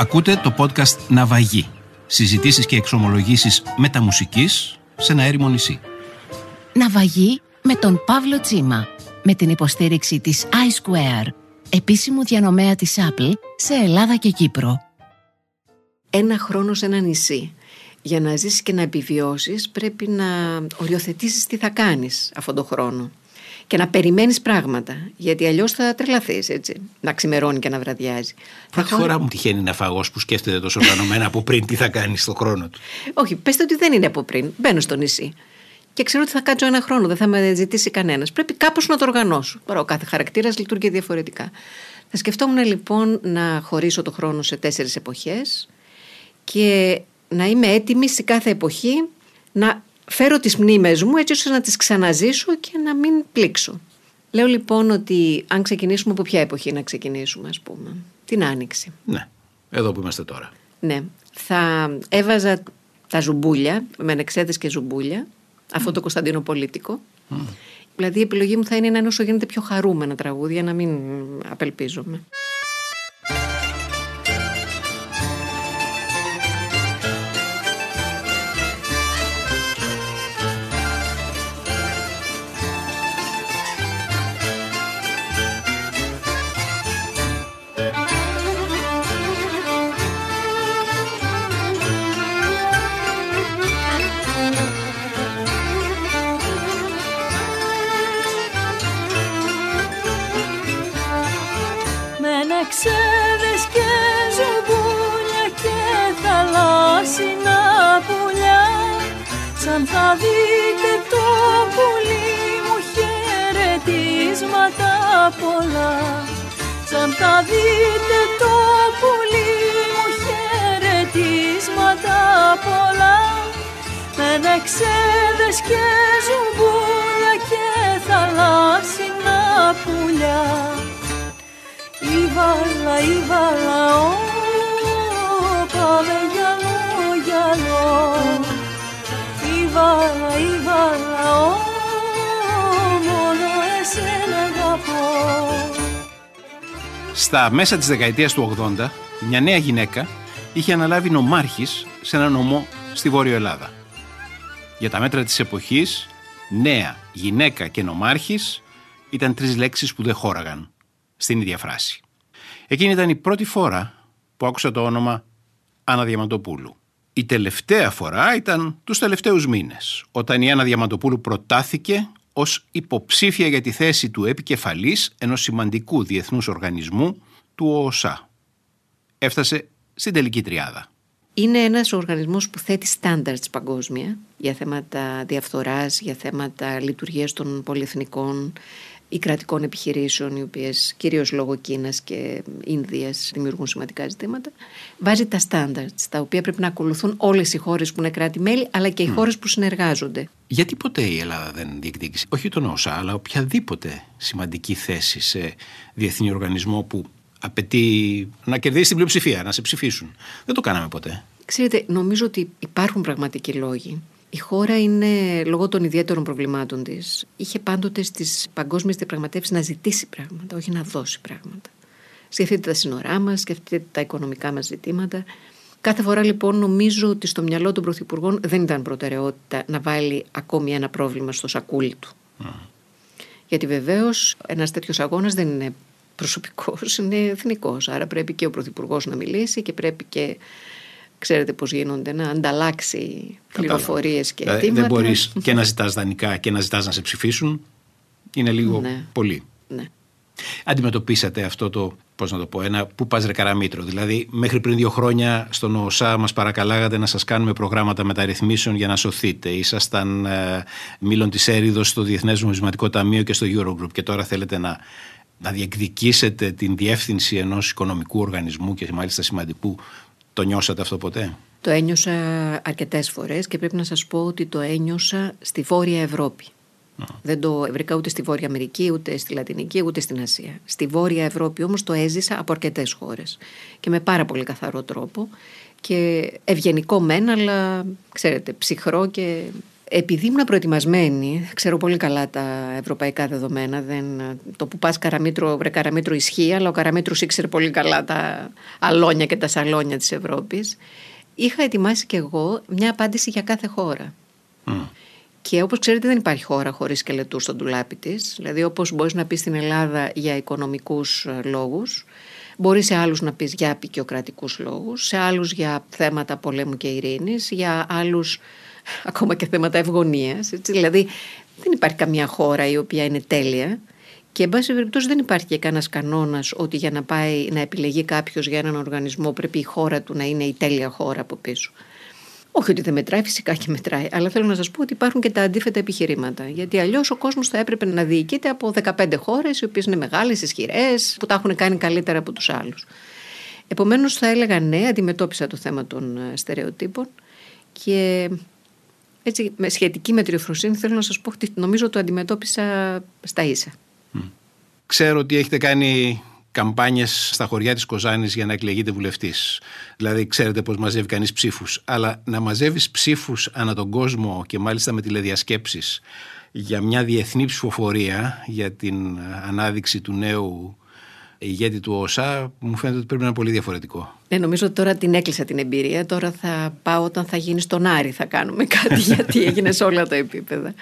Ακούτε το podcast «Ναυαγή». Συζητήσεις και εξομολογήσεις μεταμουσικής σε ένα έρημο νησί. Ναυαγή με τον Παύλο Τσίμα. Με την υποστήριξη της iSquare, επίσημου διανομέα της Apple σε Ελλάδα και Κύπρο. Ένα χρόνο σε ένα νησί. Για να ζήσεις και να επιβιώσεις πρέπει να οριοθετήσεις τι θα κάνεις αυτόν τον χρόνο και να περιμένεις πράγματα. Γιατί αλλιώς θα τρελαθείς, έτσι. Να ξημερώνει και να βραδιάζει. Πρώτη φορά μου τυχαίνει να φαγό που σκέφτεται τόσο οργανωμένα από πριν τι θα κάνει στον χρόνο του. Όχι, πέστε ότι δεν είναι από πριν. Μπαίνω στο νησί. Και ξέρω ότι θα κάτσω ένα χρόνο, δεν θα με ζητήσει κανένας. Πρέπει κάπως να το οργανώσω. Τώρα ο κάθε χαρακτήρας λειτουργεί διαφορετικά. Θα σκεφτόμουν λοιπόν να χωρίσω το χρόνο σε τέσσερις εποχές και να είμαι έτοιμη σε κάθε εποχή να φέρω τις μνήμες μου έτσι ώστε να τις ξαναζήσω και να μην πλήξω. Λέω λοιπόν ότι αν ξεκινήσουμε από ποια εποχή να ξεκινήσουμε ας πούμε. Την Άνοιξη. Ναι, εδώ που είμαστε τώρα. Ναι, θα έβαζα τα ζουμπούλια, με ανεξέδες και ζουμπούλια, αυτό το Κωνσταντινοπολίτικο. Mm. Δηλαδή η επιλογή μου θα είναι να είναι όσο γίνεται πιο χαρούμενα τραγούδια, να μην απελπίζομαι. Ξέδες και ζουμπούλια και θαλάσσινα πουλιά. Σαν θα δείτε το πουλί μου χαιρετίσματα πολλά. Σαν θα δείτε το πουλί μου χαιρετίσματα πολλά. Με νεξέδες και ζουμπούλια και θαλάσσινα πουλιά Ήβαλα, ήβαλα, ω, πάμε γυαλό, γυαλό. Ήβαλα, ήβαλα, ω, μόνος εσένα αγαπώ. Στα μέσα της δεκαετίας του 80, μια νέα γυναίκα είχε αναλάβει νομάρχης σε ένα νομό στη Βόρειο Ελλάδα. Για τα μέτρα της εποχής, νέα, γυναίκα και νομάρχης ήταν τρεις λέξεις που δεν χώραγαν στην ίδια φράση. Εκείνη ήταν η πρώτη φορά που άκουσα το όνομα Άννα Διαμαντοπούλου. Η τελευταία φορά ήταν τους τελευταίους μήνες, όταν η Άννα Διαμαντοπούλου προτάθηκε ως υποψήφια για τη θέση του επικεφαλής ενός σημαντικού διεθνούς οργανισμού του ΟΟΣΑ. Έφτασε στην τελική τριάδα. Είναι ένας οργανισμός που θέτει standards παγκόσμια για θέματα διαφθοράς, για θέματα λειτουργίας των πολυεθνικών, ή κρατικών επιχειρήσεων, οι οποίες κυρίως λόγω Κίνας και Ινδίας δημιουργούν σημαντικά ζητήματα, βάζει τα standards, τα οποία πρέπει να ακολουθούν όλες οι χώρες που είναι κράτη-μέλη, αλλά και οι mm. χώρες που συνεργάζονται. Γιατί ποτέ η Ελλάδα δεν διεκδίκησε, όχι τον ΩΣΑ, αλλά οποιαδήποτε σημαντική θέση σε διεθνή οργανισμό που απαιτεί να κερδίσει την πλειοψηφία, να σε ψηφίσουν. Δεν το κάναμε ποτέ. Ξέρετε, νομίζω ότι υπάρχουν πραγματικοί λόγοι. Η χώρα είναι, λόγω των ιδιαίτερων προβλημάτων της, είχε πάντοτε στις παγκόσμιες διαπραγματεύσεις να ζητήσει πράγματα, όχι να δώσει πράγματα. Σκεφτείτε τα σύνορά μας, σκεφτείτε τα οικονομικά μας ζητήματα. Κάθε φορά λοιπόν νομίζω ότι στο μυαλό των πρωθυπουργών δεν ήταν προτεραιότητα να βάλει ακόμη ένα πρόβλημα στο σακούλι του. Γιατί βεβαίως ένας τέτοιος αγώνας δεν είναι προσωπικός, είναι εθνικός. Άρα πρέπει και ο πρωθυπουργός να μιλήσει και πρέπει και Ξέρετε πώς γίνονται, να ανταλλάξει πληροφορίες και δηλαδή, αιτήματα. Δεν μπορείς και να ζητάς δανεικά και να ζητάς να σε ψηφίσουν. Είναι λίγο ναι. πολύ. Ναι. Αντιμετωπίσατε αυτό το, πώς να το πω, ένα που πας ρε καραμίτρο. Δηλαδή μέχρι πριν δύο χρόνια στον ΟΣΑ μας παρακαλάγατε να σας κάνουμε προγράμματα μεταρρυθμίσεων για να σωθείτε. Ήσασταν ε, μήλων της έρηδος στο Διεθνές Νομισματικό Ταμείο και στο Eurogroup και τώρα θέλετε να να διεκδικήσετε την διεύθυνση ενός οικονομικού οργανισμού και μάλιστα σημαντικού το νιώσατε αυτό ποτέ; Το ένιωσα αρκετές φορές και πρέπει να σας πω ότι το ένιωσα στη Βόρεια Ευρώπη. Δεν το βρήκα ούτε στη Βόρεια Αμερική, ούτε στη Λατινική, ούτε στην Ασία. Στη Βόρεια Ευρώπη όμως το έζησα από αρκετές χώρες και με πάρα πολύ καθαρό τρόπο και ευγενικό μεν, αλλά ξέρετε, ψυχρό και Επειδή ήμουν προετοιμασμένη, ξέρω πολύ καλά τα ευρωπαϊκά δεδομένα. Δεν, το που πας καραμίτρο, βρε καραμίτρο ισχύει, αλλά ο καραμίτρος ήξερε πολύ καλά τα αλόνια και τα σαλόνια της Ευρώπης. Είχα ετοιμάσει κι εγώ μια απάντηση για κάθε χώρα. Και όπως ξέρετε, δεν υπάρχει χώρα χωρίς σκελετούς στον τουλάπι της. Δηλαδή, όπως μπορείς να πεις στην Ελλάδα για οικονομικούς ε, λόγους, μπορείς σε άλλους να πεις για απεικιοκρατικούς λόγους, σε άλλους για θέματα πολέμου και ειρήνης, για άλλους ακόμα και θέματα ευγονίας. Δηλαδή, δεν υπάρχει καμία χώρα η οποία είναι τέλεια. Και, εν πάση περιπτώσει, δεν υπάρχει και κανένας κανόνας ότι για να πάει να επιλεγεί κάποιος για έναν οργανισμό πρέπει η χώρα του να είναι η τέλεια χώρα από πίσω. Όχι ότι δεν μετράει, φυσικά και μετράει. Αλλά θέλω να σας πω ότι υπάρχουν και τα αντίθετα επιχειρήματα. Γιατί αλλιώς ο κόσμος θα έπρεπε να διοικείται από 15 χώρες, οι οποίες είναι μεγάλες, ισχυρές, που τα έχουν κάνει καλύτερα από τους άλλους. Επομένως, θα έλεγα ναι, αντιμετώπισα το θέμα των ε, στερεοτύπων και έτσι με σχετική μετριοφροσύνη θέλω να σας πω ότι νομίζω το αντιμετώπισα στα ίσα. Ξέρω ότι έχετε κάνει καμπάνιες στα χωριά της Κοζάνης για να εκλεγείτε βουλευτής. Δηλαδή, ξέρετε πώς μαζεύει κανείς ψήφους. Αλλά να μαζεύεις ψήφους ανά τον κόσμο και μάλιστα με τηλεδιασκέψεις για μια διεθνή ψηφοφορία για την ανάδειξη του νέου ηγέτη του ΩΣΑ, μου φαίνεται ότι πρέπει να είναι πολύ διαφορετικό. Ναι, νομίζω ότι τώρα την έκλεισα την εμπειρία. Τώρα θα πάω όταν θα γίνει στον Άρη, θα κάνουμε κάτι, γιατί έγινε σε όλα τα επίπεδα.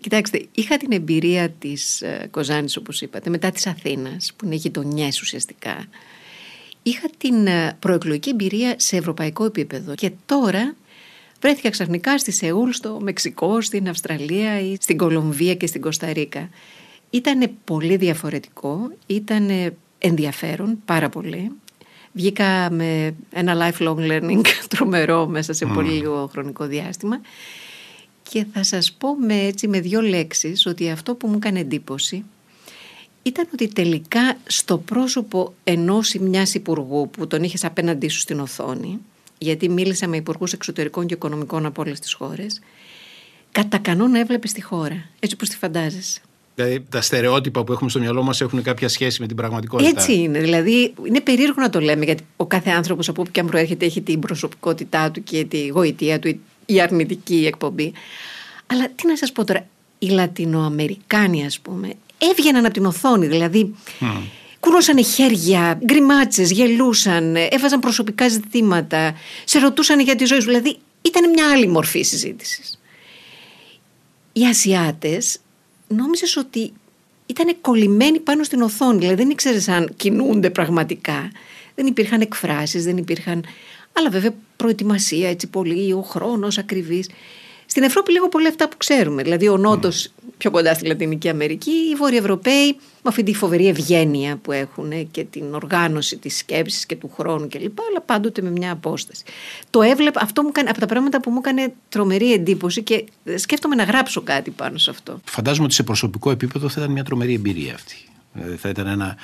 Κοιτάξτε, είχα την εμπειρία της ε, Κοζάνης, όπως είπατε, μετά της Αθήνας, που είναι γειτονιές ουσιαστικά. Είχα την ε, προεκλογική εμπειρία σε ευρωπαϊκό επίπεδο και τώρα βρέθηκα ξαφνικά στη Σεούλ, στο Μεξικό, στην Αυστραλία ή στην Κολομβία και στην Κωνσταντίνα. Ήταν πολύ διαφορετικό, ήταν ενδιαφέρον πάρα πολύ. Βγήκα με ένα lifelong learning τρομερό μέσα σε πολύ λίγο χρονικό διάστημα και θα σας πω με, έτσι, με δύο λέξεις ότι αυτό που μου έκανε εντύπωση ήταν ότι τελικά στο πρόσωπο ενός ή μιας υπουργού που τον είχες απέναντί σου στην οθόνη γιατί μίλησα με υπουργούς εξωτερικών και οικονομικών από όλες τις χώρες κατά κανόνα έβλεπες τη χώρα έτσι όπως τη φαντάζεσαι. Δηλαδή τα στερεότυπα που έχουμε στο μυαλό μας έχουν κάποια σχέση με την πραγματικότητα. Έτσι είναι. Δηλαδή είναι περίεργο να το λέμε γιατί ο κάθε άνθρωπος από όπου και αν προέρχεται έχει την προσωπικότητά του και τη γοητεία του, η αρνητική εκπομπή. Αλλά τι να σας πω τώρα, οι Λατινοαμερικάνοι, ας πούμε, έβγαιναν από την οθόνη. Δηλαδή. Mm. Κουρώσανε χέρια, γκριμάτσες, γελούσαν, έβαζαν προσωπικά ζητήματα, σε ρωτούσαν για τη ζωή σου. Δηλαδή ήταν μια άλλη μορφή συζήτησης. Οι Ασιάτες νόμιζες ότι ήταν κολλημένοι πάνω στην οθόνη. Δηλαδή δεν ήξερες αν κινούνται πραγματικά. Δεν υπήρχαν εκφράσεις, δεν υπήρχαν... Αλλά βέβαια προετοιμασία έτσι πολύ, ο χρόνος ακριβής. Στην Ευρώπη λίγο πολύ αυτά που ξέρουμε. Δηλαδή ο Νότος πιο κοντά στη Λατινική Αμερική, οι Βόρειοι Ευρωπαίοι με αυτή τη φοβερή ευγένεια που έχουν και την οργάνωση της σκέψης και του χρόνου κλπ. Αλλά πάντοτε με μια απόσταση. Το έβλεπα, αυτό μου έκανε, από τα πράγματα που μου έκανε τρομερή εντύπωση και σκέφτομαι να γράψω κάτι πάνω σε αυτό. Φαντάζομαι ότι σε προσωπικό επίπεδο θα ήταν μια τρομερή εμπειρία αυτή. Δηλαδή θα ήταν ένα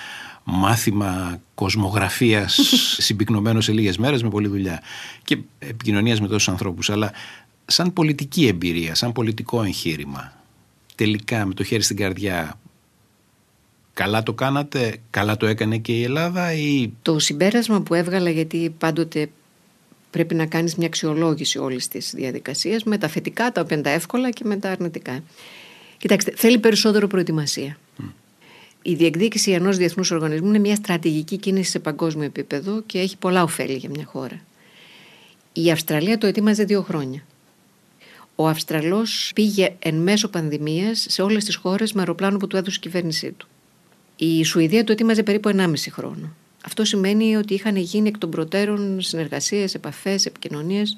μάθημα κοσμογραφίας συμπυκνωμένο σε λίγες μέρες με πολλή δουλειά και επικοινωνίας με τόσους ανθρώπους αλλά σαν πολιτική εμπειρία, σαν πολιτικό εγχείρημα τελικά με το χέρι στην καρδιά καλά το κάνατε, καλά το έκανε και η Ελλάδα ή... Το συμπέρασμα που έβγαλα γιατί πάντοτε πρέπει να κάνεις μια αξιολόγηση όλης της διαδικασίας με τα θετικά, τα οποία εύκολα και με τα αρνητικά. Κοιτάξτε, θέλει περισσότερο προετοιμασία. Η διεκδίκηση ενός διεθνούς οργανισμού είναι μια στρατηγική κίνηση σε παγκόσμιο επίπεδο και έχει πολλά ωφέλη για μια χώρα. Η Αυστραλία το ετοίμαζε δύο χρόνια. Ο Αυστραλός πήγε εν μέσω πανδημίας σε όλες τις χώρες με αεροπλάνο που του έδωσε η κυβέρνησή του. Η Σουηδία το ετοίμαζε περίπου 1,5 χρόνο. Αυτό σημαίνει ότι είχαν γίνει εκ των προτέρων συνεργασίες, επαφές, επικοινωνίες.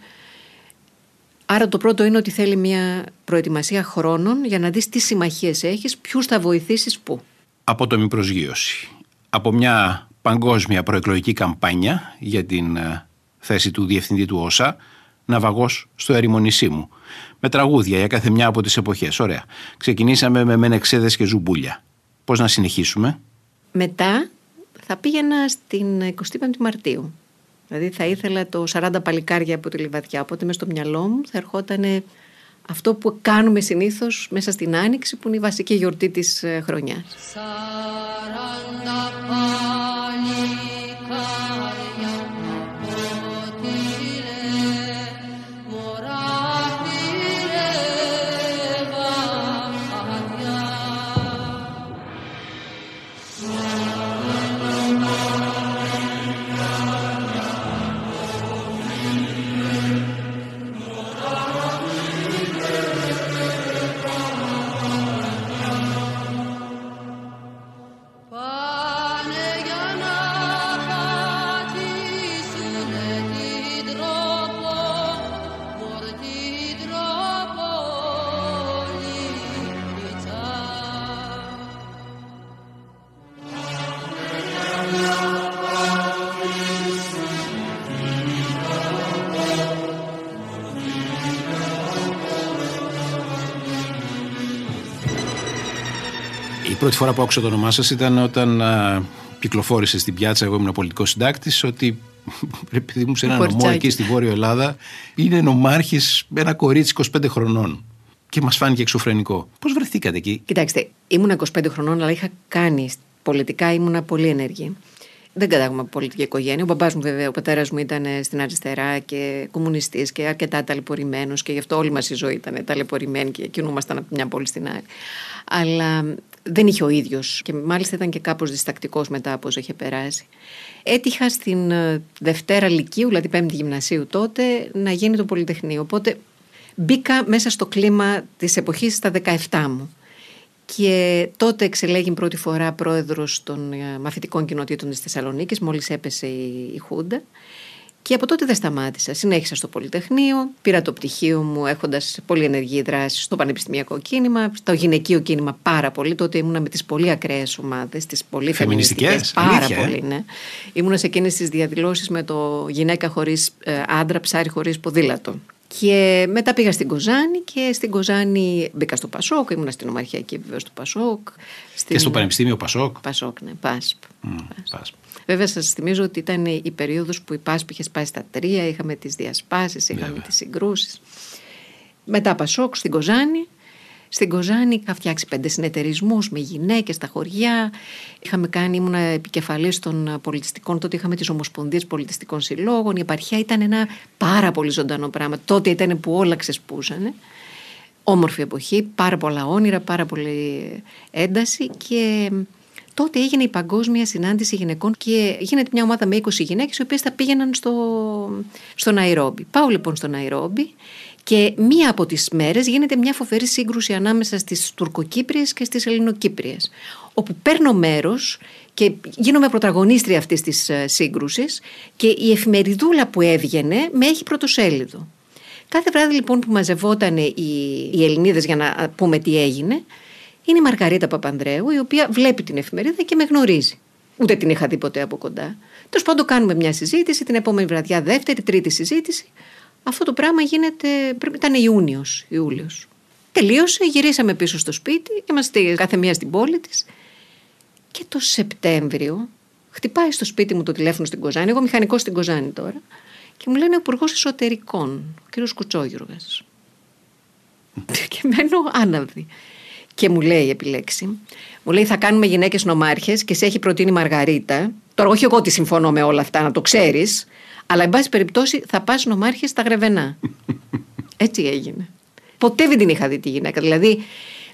Άρα το πρώτο είναι ότι θέλει μια προετοιμασία χρόνων για να δεις τι συμμαχίες έχεις, ποιους θα βοηθήσεις πού. Από το μη προσγείωση. Από μια παγκόσμια προεκλογική καμπάνια για την ε, θέση του διευθυντή του ΩΣΑ, ναυαγός στο ερημονησί μου με τραγούδια για κάθε μια από τις εποχές. Ωραία. Ξεκινήσαμε με μενεξέδες και ζουμπούλια. Πώς να συνεχίσουμε; Μετά θα πήγαινα στην 25η Μαρτίου. Δηλαδή θα ήθελα το 40 παλικάρια από τη Λιβαδιά. Οπότε μες στο μυαλό μου θα ερχόταν αυτό που κάνουμε συνήθως μέσα στην Άνοιξη που είναι η βασική γιορτή της ε, χρονιάς. Πρώτη φορά που άκουσα το όνομά σας ήταν όταν α, κυκλοφόρησε στην πιάτσα, εγώ ήμουν πολιτικός συντάκτης, ότι επειδή μου σε ένα νομό εκεί στη Βόρεια Ελλάδα είναι νομάρχης ένα κορίτσι 25 χρονών. Και μας φάνηκε εξωφρενικό. Πώς βρεθήκατε εκεί, Κοιτάξτε, ήμουν 25 χρονών, αλλά είχα κάνει πολιτικά, ήμουν πολύ ενεργή. Δεν κατάγομαι από πολιτική οικογένεια. Ο μπαμπάς μου, βέβαια, ο πατέρας μου ήταν στην αριστερά και κομμουνιστής και αρκετά ταλαιπωρημένος και γι' αυτό όλη μας η ζωή ήταν ταλαιπωρημένη και κινούμασταν από μια πόλη στην άλλη. Αλλά δεν είχε ο ίδιος και μάλιστα ήταν και κάπως διστακτικός μετά από όσο είχε περάσει. Έτυχα στην ε, Δευτέρα Λυκείου, δηλαδή Πέμπτη Γυμνασίου τότε, να γίνει το Πολυτεχνείο. Οπότε μπήκα μέσα στο κλίμα της εποχής στα 17 μου. Και τότε εξελέγει πρώτη φορά πρόεδρος των ε, μαθητικών κοινοτήτων της Θεσσαλονίκης, μόλις έπεσε η, η Χούντα. Και από τότε δεν σταμάτησα. Συνέχισα στο Πολυτεχνείο, πήρα το πτυχίο μου έχοντας πολύ ενεργή δράση στο πανεπιστημιακό κίνημα, στο γυναικείο κίνημα πάρα πολύ. Τότε ήμουνα με τις πολύ ακραίες ομάδες, τις πολύ φεμινιστικές. Πάρα Αλήθεια, ε; πολύ, ναι. Ήμουνα σε εκείνες τις διαδηλώσεις με το γυναίκα χωρίς άντρα, ψάρι χωρίς ποδήλατο. Και μετά πήγα στην Κοζάνη και στην Κοζάνη μπήκα στο Πασόκ, ήμουν στην Ομαρχιακή βεβαίως του Πασόκ. Στην... Και στο Πανεπιστήμιο Πασόκ. Πασόκ, ναι, ΠΑΣΠ. Mm, ΠΑΣΠ. Βέβαια, σας θυμίζω ότι ήταν η περίοδος που η ΠΑΣΠ είχε σπάσει στα τρία, είχαμε τις διασπάσεις, είχαμε τις συγκρούσεις. Μετά Πασόκ στην Κοζάνη. Στην Κοζάνη είχα φτιάξει πέντε συνεταιρισμούς με γυναίκες στα χωριά. Είχαμε κάνει, ήμουν επικεφαλής των πολιτιστικών. Τότε είχαμε τις Ομοσπονδίες Πολιτιστικών Συλλόγων. Η επαρχία ήταν ένα πάρα πολύ ζωντανό πράγμα. Τότε ήταν που όλα ξεσπούσανε. Όμορφη εποχή, πάρα πολλά όνειρα, πάρα πολύ ένταση και τότε έγινε η παγκόσμια συνάντηση γυναικών και γίνεται μια ομάδα με 20 γυναίκες οι οποίες θα πήγαιναν στο, στο Ναϊρόμπι. Πάω λοιπόν στο Ναϊρόμπι και μία από τις μέρες γίνεται μια φοβερή σύγκρουση ανάμεσα στις Τουρκοκύπριες και στις Ελληνοκύπριες όπου παίρνω μέρος και γίνομαι πρωταγωνίστρια αυτής της ε, σύγκρουσης και η εφημεριδούλα που έβγαινε με έχει πρωτοσέλιδο. Κάθε βράδυ λοιπόν που μαζευόταν οι, οι Ελληνίδες για να πούμε τι έγινε είναι η Μαργαρίτα Παπανδρέου, η οποία βλέπει την εφημερίδα και με γνωρίζει. Ούτε την είχα δει ποτέ από κοντά. Τέλος πάντων, κάνουμε μια συζήτηση, την επόμενη βραδιά, δεύτερη, τρίτη συζήτηση. Αυτό το πράγμα γίνεται, πρέπει ήταν Ιούνιος, Ιούλιος. Τελείωσε, γυρίσαμε πίσω στο σπίτι, είμαστε κάθε μία στην πόλη της. Και το Σεπτέμβριο χτυπάει στο σπίτι μου το τηλέφωνο στην Κοζάνη, εγώ μηχανικός στην Κοζάνη τώρα, και μου λένε ο Υπουργός Εσωτερικών, ο κ. Κουτσόγιουργα. και μένω άναυδη. Και μου λέει επιλέξει, μου λέει θα κάνουμε γυναίκες νομάρχες και σε έχει προτείνει η Μαργαρίτα. Τώρα, όχι εγώ ότι συμφωνώ με όλα αυτά, να το ξέρεις, αλλά εν πάση περιπτώσει θα πας νομάρχες στα γρεβενά. Έτσι έγινε. Ποτέ δεν την είχα δει τη γυναίκα. Δηλαδή,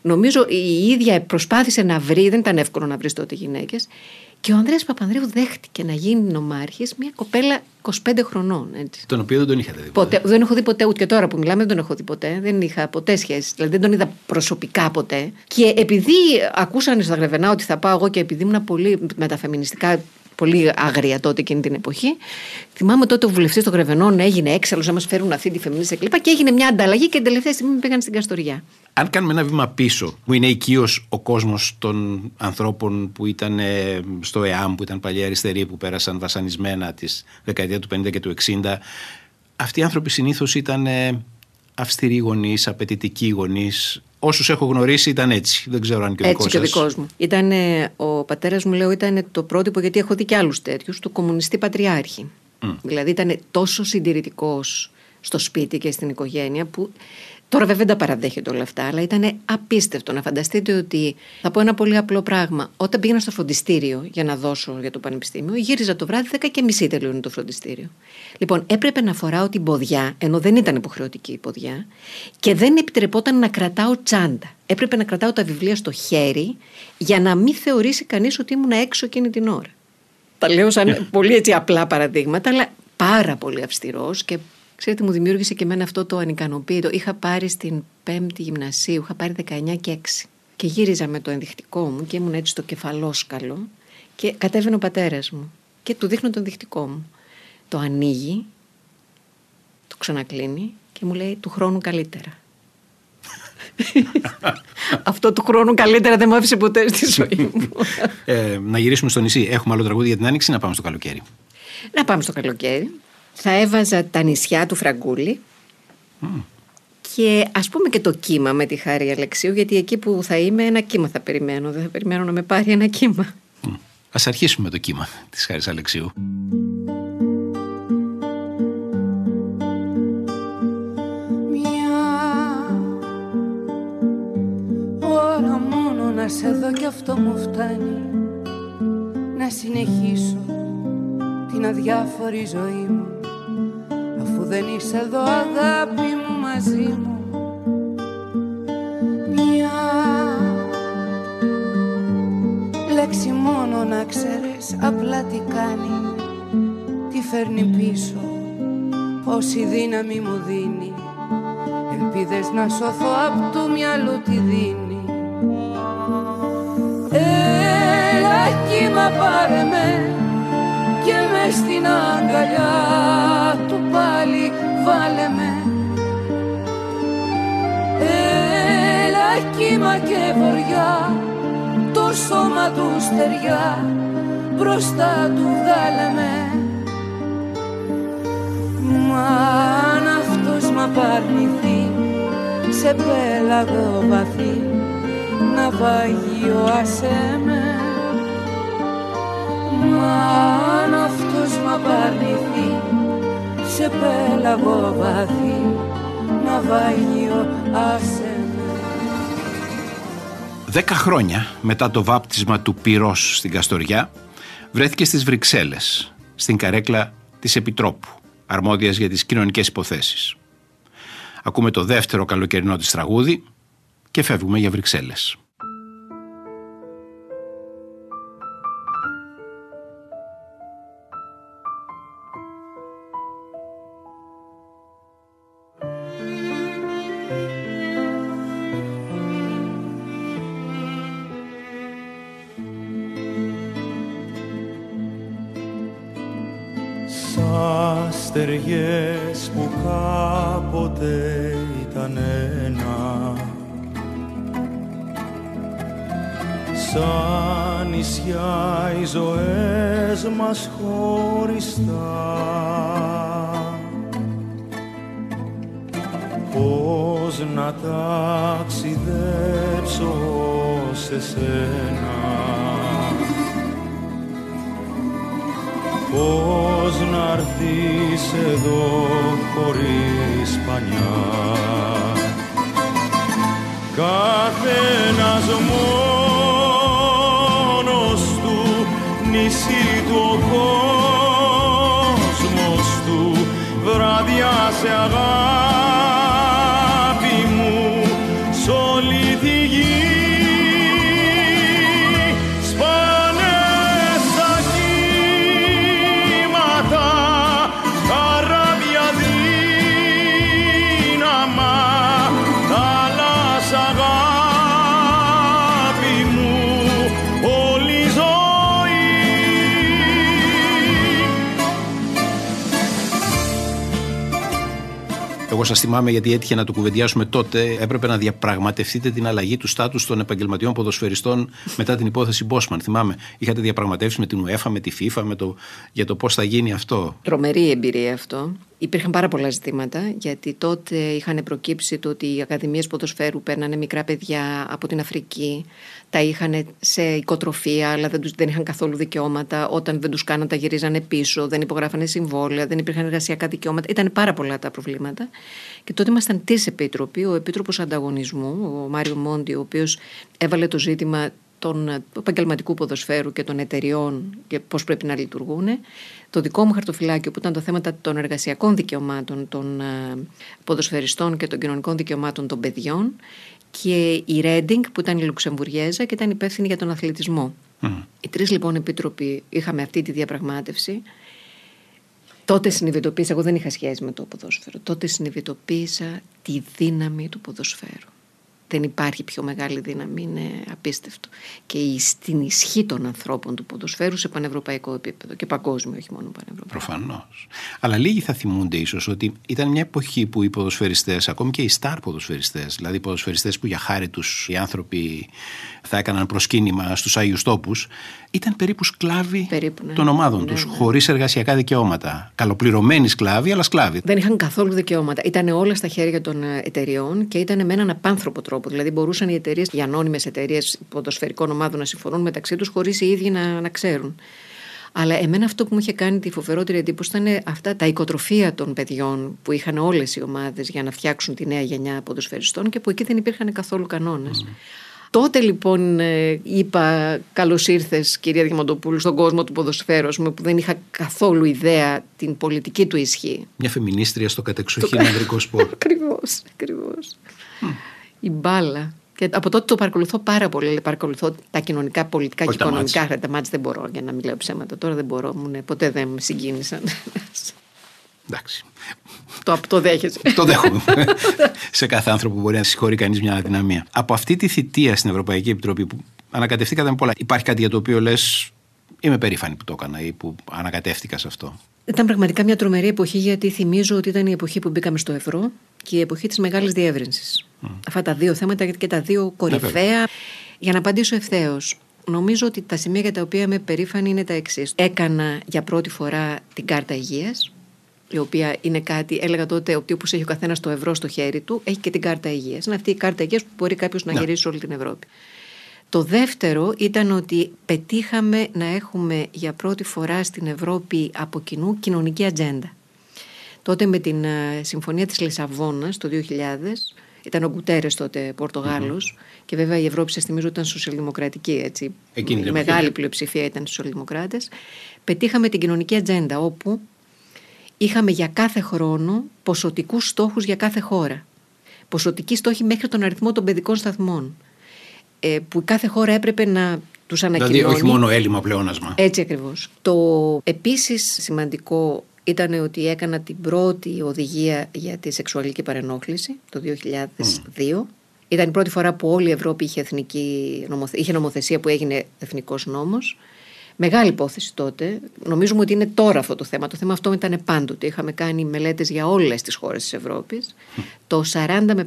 νομίζω η ίδια προσπάθησε να βρει, δεν ήταν εύκολο να βρεις τότε γυναίκες. Και ο Ανδρέας Παπανδρέου δέχτηκε να γίνει νομάρχης μια κοπέλα 25 χρονών. Έτσι. Τον οποίο δεν τον είχατε δει ποτέ. ποτέ. Δεν έχω δει ποτέ, ούτε και τώρα που μιλάμε δεν τον έχω δει ποτέ. Δεν είχα ποτέ σχέση. Δηλαδή δεν τον είδα προσωπικά ποτέ. Και επειδή ακούσανε στα Γρεβενά ότι θα πάω εγώ και επειδή ήμουν πολύ με τα φεμινιστικά πολύ άγρια τότε εκείνη την εποχή. Θυμάμαι τότε ο βουλευτής των Γρεβενών έγινε έξαλλος να μας φέρουν αυτή τη φεμινίστη κλίπα και έγινε μια ανταλλαγή και την τελευταία στιγμή με πήγαν στην Καστοριά. Αν κάνουμε ένα βήμα πίσω, που είναι οικείος ο κόσμος των ανθρώπων που ήταν ε, στο ΕΑΜ, που ήταν παλιά αριστεροί, που πέρασαν βασανισμένα της δεκαετία του 50 και του 60, αυτοί οι άνθρωποι συνήθως ήταν ε, αυστηροί γονείς, απαιτητικοί γονείς. Όσους έχω γνωρίσει ήταν έτσι. Δεν ξέρω αν και ο Έτσι και ο δικό δικός μου. Ήταν, ο πατέρας μου, λέω, ήταν το πρότυπο, γιατί έχω δει και άλλους τέτοιους, του κομμουνιστή πατριάρχη. Mm. Δηλαδή ήταν τόσο συντηρητικός στο σπίτι και στην οικογένεια που Τώρα βέβαια δεν τα παραδέχεται όλα αυτά, αλλά ήταν απίστευτο να φανταστείτε ότι. Θα πω ένα πολύ απλό πράγμα. Όταν πήγαινα στο φροντιστήριο για να δώσω για το πανεπιστήμιο, γύριζα το βράδυ 10 και μισή τελειώνει το φροντιστήριο. Λοιπόν, έπρεπε να φοράω την ποδιά, ενώ δεν ήταν υποχρεωτική η ποδιά, και δεν επιτρεπόταν να κρατάω τσάντα. Έπρεπε να κρατάω τα βιβλία στο χέρι για να μην θεωρήσει κανείς ότι ήμουν έξω εκείνη την ώρα. Τα λέω σαν πολύ έτσι απλά παραδείγματα, αλλά πάρα πολύ αυστηρός και Ξέρετε, μου δημιούργησε και εμένα αυτό το ανικανοποίητο. Είχα πάρει στην πέμπτη γυμνασίου, είχα πάρει 19 και 6. Και γύριζα με το ενδεικτικό μου και ήμουν έτσι στο κεφαλόσκαλο και κατέβαινε ο πατέρας μου και του δείχνω το ενδεικτικό μου. Το ανοίγει, το ξανακλίνει και μου λέει του χρόνου καλύτερα. Αυτό του χρόνου καλύτερα δεν μου άφησε ποτέ στη ζωή μου. ε, να γυρίσουμε στο νησί. Έχουμε άλλο τραγούδι για την άνοιξη να πάμε στο καλοκαίρι. Να πάμε στο καλοκαίρι θα έβαζα τα νησιά του Φραγκούλη Και ας πούμε και το κύμα με τη Χάρη Αλεξίου, γιατί εκεί που θα είμαι ένα κύμα θα περιμένω. Δεν θα περιμένω να με πάρει ένα κύμα. Ας αρχίσουμε με το κύμα της Χάρης Αλεξίου. ώρα μόνο να σε δω κι αυτό μου φτάνει Να συνεχίσω την αδιάφορη ζωή μου Αφού δεν είσαι εδώ αγάπη μου μαζί μου. Μια λέξη μόνο να ξέρεις απλά τι κάνει Τι φέρνει πίσω Πόση δύναμη μου δίνει. Ελπίδες να σωθώ απ' του μυαλού τη δίνει. Έλα κύμα πάρε με και με στην αγκαλιά του πάλι βάλε με. Έλα κύμα και βοριά το σώμα του στεριά μπροστά του βγάλε με. Μα αν αυτός μ' απαρνηθεί σε πέλαγο βαθύ ναυαγείο άσε με Μα αν αυτός μ' απαρνηθεί σε πέλαγο βαθύ ναυαγείο άσε με Δέκα χρόνια μετά το βάπτισμα του πυρός στην Καστοριά βρέθηκε στις Βρυξέλλες, στην καρέκλα της Επιτρόπου, αρμόδιας για τις κοινωνικές υποθέσεις. Ακούμε το δεύτερο καλοκαιρινό της τραγούδι και φεύγουμε για Βρυξέλλες. Στεριές που κάποτε ήταν ένα. Σαν νησιά οι ζωές μας χωριστά. Πώς να ταξιδέψω σε σένα Πώς να έρθεις εδώ χωρίς πανιά; Καθένας μόνος σα θυμάμαι γιατί έτυχε να το κουβεντιάσουμε τότε. Έπρεπε να διαπραγματευτείτε την αλλαγή του στάτους των επαγγελματιών ποδοσφαιριστών μετά την υπόθεση Μπόσμαν. Θυμάμαι, είχατε διαπραγματεύσει με την UEFA, με τη FIFA, με το, για το πώς θα γίνει αυτό. Τρομερή εμπειρία αυτό. Υπήρχαν πάρα πολλά ζητήματα, γιατί τότε είχαν προκύψει το ότι οι ακαδημίες ποδοσφαίρου παίρνανε μικρά παιδιά από την Αφρική, τα είχαν σε οικοτροφία, αλλά δεν, τους, δεν είχαν καθόλου δικαιώματα. Όταν δεν τους κάναν, τα γυρίζανε πίσω, δεν υπογράφανε συμβόλαια, δεν υπήρχαν εργασιακά δικαιώματα. Ήταν πάρα πολλά τα προβλήματα. Και τότε ήμασταν τρεις επίτροποι. Ο Επίτροπος Ανταγωνισμού, ο Μάριο Μόντι, ο οποίος έβαλε το ζήτημα των επαγγελματικού ποδοσφαίρου και των εταιριών και πώς πρέπει να λειτουργούν. Το δικό μου χαρτοφυλάκιο που ήταν το θέμα των εργασιακών δικαιωμάτων των ποδοσφαιριστών και των κοινωνικών δικαιωμάτων των παιδιών και η Ρέντινγκ που ήταν η Λουξεμβουργέζα και ήταν υπεύθυνη για τον αθλητισμό. Mm. Οι τρεις λοιπόν επίτροποι είχαμε αυτή τη διαπραγμάτευση. Τότε συνειδητοποίησα, εγώ δεν είχα σχέση με το ποδόσφαιρο, τότε συνειδητοποίησα τη δύναμη του ποδοσφαίρου. Δεν υπάρχει πιο μεγάλη δύναμη, είναι απίστευτο. Και στην ισχύ των ανθρώπων του ποδοσφαίρου σε πανευρωπαϊκό επίπεδο και παγκόσμιο, όχι μόνο πανευρωπαϊκό. Προφανώς. Αλλά λίγοι θα θυμούνται ίσως ότι ήταν μια εποχή που οι ποδοσφαιριστές, ακόμη και οι στάρ ποδοσφαιριστές, δηλαδή οι ποδοσφαιριστές που για χάρη τους οι άνθρωποι θα έκαναν προσκύνημα στους Άγιου Τόπου, ήταν περίπου σκλάβοι Περίπου, ναι. των ομάδων Ναι, τους, ναι. χωρίς εργασιακά δικαιώματα. Καλοπληρωμένοι σκλάβοι, αλλά σκλάβοι. Δεν είχαν καθόλου δικαιώματα. Ήταν όλα στα χέρια των ε, εταιριών και ήταν με έναν απάνθρωπο τρόπο. Δηλαδή, μπορούσαν οι εταιρείες, οι ανώνυμες εταιρείες ποδοσφαιρικών ομάδων να συμφωνούν μεταξύ τους χωρίς οι ίδιοι να, να ξέρουν. Αλλά εμένα αυτό που μου είχε κάνει τη φοβερότερη εντύπωση ήταν αυτά τα οικοτροφία των παιδιών που είχαν όλες οι ομάδες για να φτιάξουν τη νέα γενιά ποδοσφαιριστών και που εκεί δεν υπήρχαν καθόλου κανόνες. Τότε λοιπόν ε, είπα καλώς ήρθες, κυρία Διαμαντοπούλου, στον κόσμο του ποδοσφαίρου, ας πούμε, που δεν είχα καθόλου ιδέα την πολιτική του ισχύ. Μια φεμινίστρια στο κατεξοχήν ανδρικό σπορ. Ακριβώς, ακριβώς. Η μπάλα. Και από τότε το παρακολουθώ πάρα πολύ. Δηλαδή, Παρακολουθώ τα κοινωνικά, πολιτικά Όχι και τα οικονομικά. μάτς. Τα μάτς δεν μπορώ για να μην λέω ψέματα. Τώρα δεν μπορώ. Μου, ναι, ποτέ δεν με συγκίνησαν. Εντάξει. Το αυτό δέχεσαι. Το δέχομαι. σε κάθε άνθρωπο που μπορεί να συγχωρεί κανείς μια αδυναμία. Από αυτή τη θητεία στην Ευρωπαϊκή Επιτροπή που ανακατευθήκατε με πολλά, υπάρχει κάτι για το οποίο λες. Είμαι περήφανη που το έκανα ή που ανακατεύτηκα σε αυτό. Ήταν πραγματικά μια τρομερή εποχή γιατί θυμίζω ότι ήταν η εποχή που μπήκαμε στο ευρώ και η εποχή της μεγάλης διεύρυνσης. Αυτά τα δύο θέματα και τα δύο κορυφαία. για να απαντήσω ευθέως. Νομίζω ότι τα σημεία για τα οποία είμαι περήφανη είναι τα εξής. Έκανα για πρώτη φορά την κάρτα υγείας, η οποία είναι κάτι, έλεγα τότε ότι όπως έχει ο καθένας το ευρώ στο χέρι του, έχει και την κάρτα υγείας. Είναι αυτή η κάρτα υγείας που μπορεί κάποιος να Ναι. γυρίσει σε όλη την Ευρώπη. Το δεύτερο ήταν ότι πετύχαμε να έχουμε για πρώτη φορά στην Ευρώπη από κοινού κοινωνική ατζέντα. Τότε με την ε, Συμφωνία της Λισαβόνας το 2000, ήταν ο Γκουτέρες τότε Πορτογάλος και βέβαια η Ευρώπη σας θυμίζω ήταν σοσιαλδημοκρατική έτσι. Εκείνη την η εποχή, μεγάλη ναι. πλειοψηφία ήταν σοσιαλδημοκράτες. Πετύχαμε την κοινωνική ατζέντα όπου είχαμε για κάθε χρόνο ποσοτικούς στόχους για κάθε χώρα. Ποσοτικοί στόχοι μέχρι τον αριθμό των παιδικών σταθμών. Ε, που κάθε χώρα έπρεπε να τους ανακοινώνει. Δηλαδή, όχι μόνο έλλειμμα πλεόνασμα. Έτσι ακριβώς. Το επίσης σημαντικό ήταν ότι έκανα την πρώτη οδηγία για τη σεξουαλική παρενόχληση το 2002. Ήταν η πρώτη φορά που όλη η Ευρώπη είχε, εθνική, νομοθε- είχε νομοθεσία που έγινε εθνικός νόμος. Μεγάλη υπόθεση τότε. Νομίζουμε ότι είναι τώρα αυτό το θέμα. Το θέμα αυτό ήταν πάντοτε. Είχαμε κάνει μελέτες για όλες τις χώρες της Ευρώπης. Το 40 με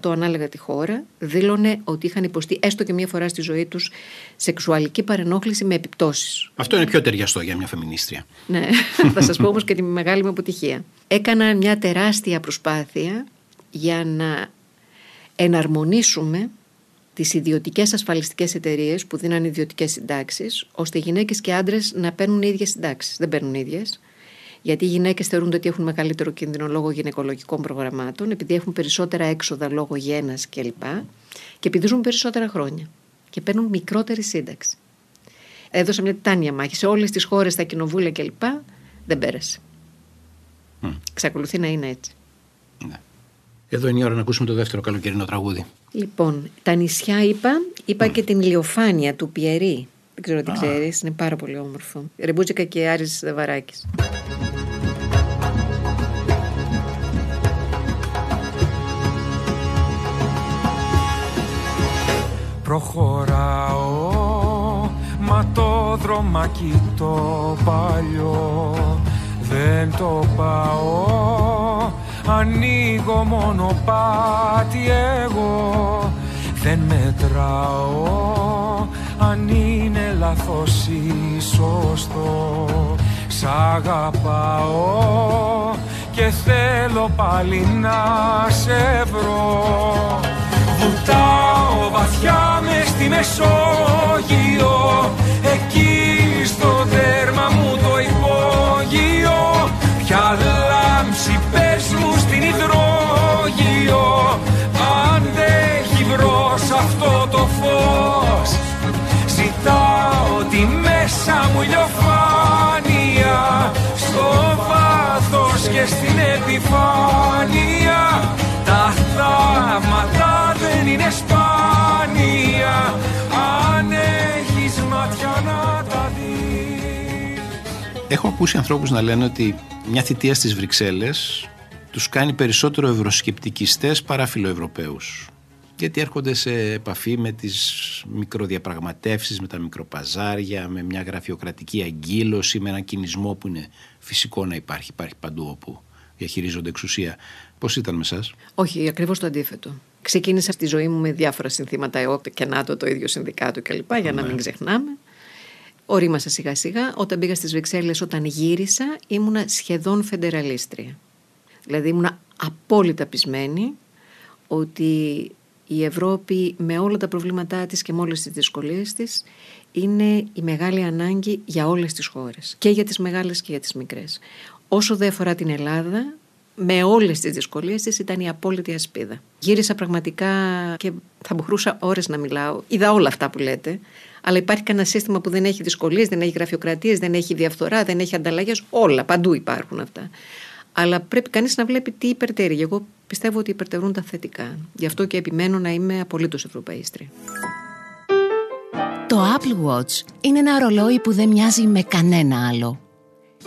50% ανάλογα τη χώρα δήλωνε ότι είχαν υποστεί έστω και μία φορά στη ζωή τους σεξουαλική παρενόχληση με επιπτώσεις. Αυτό είναι πιο ταιριαστό για μια φεμινίστρια. Ναι, θα σας πω όμως και τη μεγάλη μου αποτυχία. Έκανα μια τεράστια προσπάθεια για να εναρμονίσουμε τις ιδιωτικές ασφαλιστικές εταιρείες που δίναν ιδιωτικές συντάξεις, ώστε γυναίκες και άντρες να παίρνουν οι ίδιες συντάξεις. Δεν παίρνουν οι ίδιες. Γιατί οι γυναίκες θεωρούνται ότι έχουν μεγαλύτερο κίνδυνο λόγω γυναικολογικών προγραμμάτων, επειδή έχουν περισσότερα έξοδα λόγω γένας κλπ. Και επειδή ζουν περισσότερα χρόνια. Και παίρνουν μικρότερη σύνταξη. Έδωσα μια τιτάνια μάχη σε όλες τις χώρες, στα κοινοβούλια κλπ. Δεν πέρασε. Μμ. Εξακολουθεί να είναι έτσι. Ναι. Εδώ είναι η ώρα να ακούσουμε το δεύτερο καλοκαιρινό τραγούδι. Λοιπόν, τα νησιά είπα, είπα και την ηλιοφάνεια του Πιερή. Δεν ξέρω τι ξέρεις, είναι πάρα πολύ όμορφο. Ρεμπούτζικα και Άρης Δαβαράκης. Προχωράω μα το δρομάκι το παλιό δεν το πάω ανοίγω μόνο πάτη εγώ. Δεν μετράω αν είναι λάθος ή σωστό. Σ' αγαπάω και θέλω πάλι να σε βρω. Βουτάω βαθιά μες στη Μεσόγειο μέσα μου ηλιοφάνεια Στο βάθος και στην επιφάνεια Τα θαύματα δεν είναι σπάνια Αν έχεις μάτια να τα δεις Έχω ακούσει ανθρώπους να λένε ότι μια θητεία στις Βρυξέλλες τους κάνει περισσότερο ευρωσκεπτικιστές παρά φιλοευρωπαίους. Γιατί έρχονται σε επαφή με τις μικροδιαπραγματεύσεις, με τα μικροπαζάρια, με μια γραφειοκρατική αγκύλωση, με έναν κινησμό που είναι φυσικό να υπάρχει, υπάρχει παντού όπου διαχειρίζονται εξουσία. Πώς ήταν με εσάς; Όχι, ακριβώς το αντίθετο. Ξεκίνησα στη ζωή μου με διάφορα συνθήματα ΕΟΚ και ΝΑΤΟ, το ίδιο συνδικάτο κλπ. Για να μην ξεχνάμε. ορίμασα σιγά σιγά. Όταν πήγα στις Βρυξέλλες, όταν γύρισα, ήμουνα σχεδόν φεντεραλίστρια. Δηλαδή ήμουνα απόλυτα πεισμένη ότι η Ευρώπη με όλα τα προβλήματά της και με όλες τις δυσκολίες της είναι η μεγάλη ανάγκη για όλες τις χώρες. Και για τις μεγάλες και για τις μικρές. Όσο δεν αφορά την Ελλάδα, με όλες τις δυσκολίες της ήταν η απόλυτη ασπίδα. Γύρισα πραγματικά και θα μπορούσα ώρες να μιλάω. Είδα όλα αυτά που λέτε. Αλλά υπάρχει κανένα σύστημα που δεν έχει δυσκολίες, δεν έχει γραφειοκρατίες, δεν έχει διαφθορά, δεν έχει ανταλλαγές. Όλα, παντού υπάρχουν αυτά. Αλλά πρέπει κανείς να βλέπει τι υπερτερεί. Εγώ πιστεύω ότι υπερτερούν τα θετικά. Γι' αυτό και επιμένω να είμαι απολύτως ευρωπαίστρια. Το Apple Watch είναι ένα ρολόι που δεν μοιάζει με κανένα άλλο.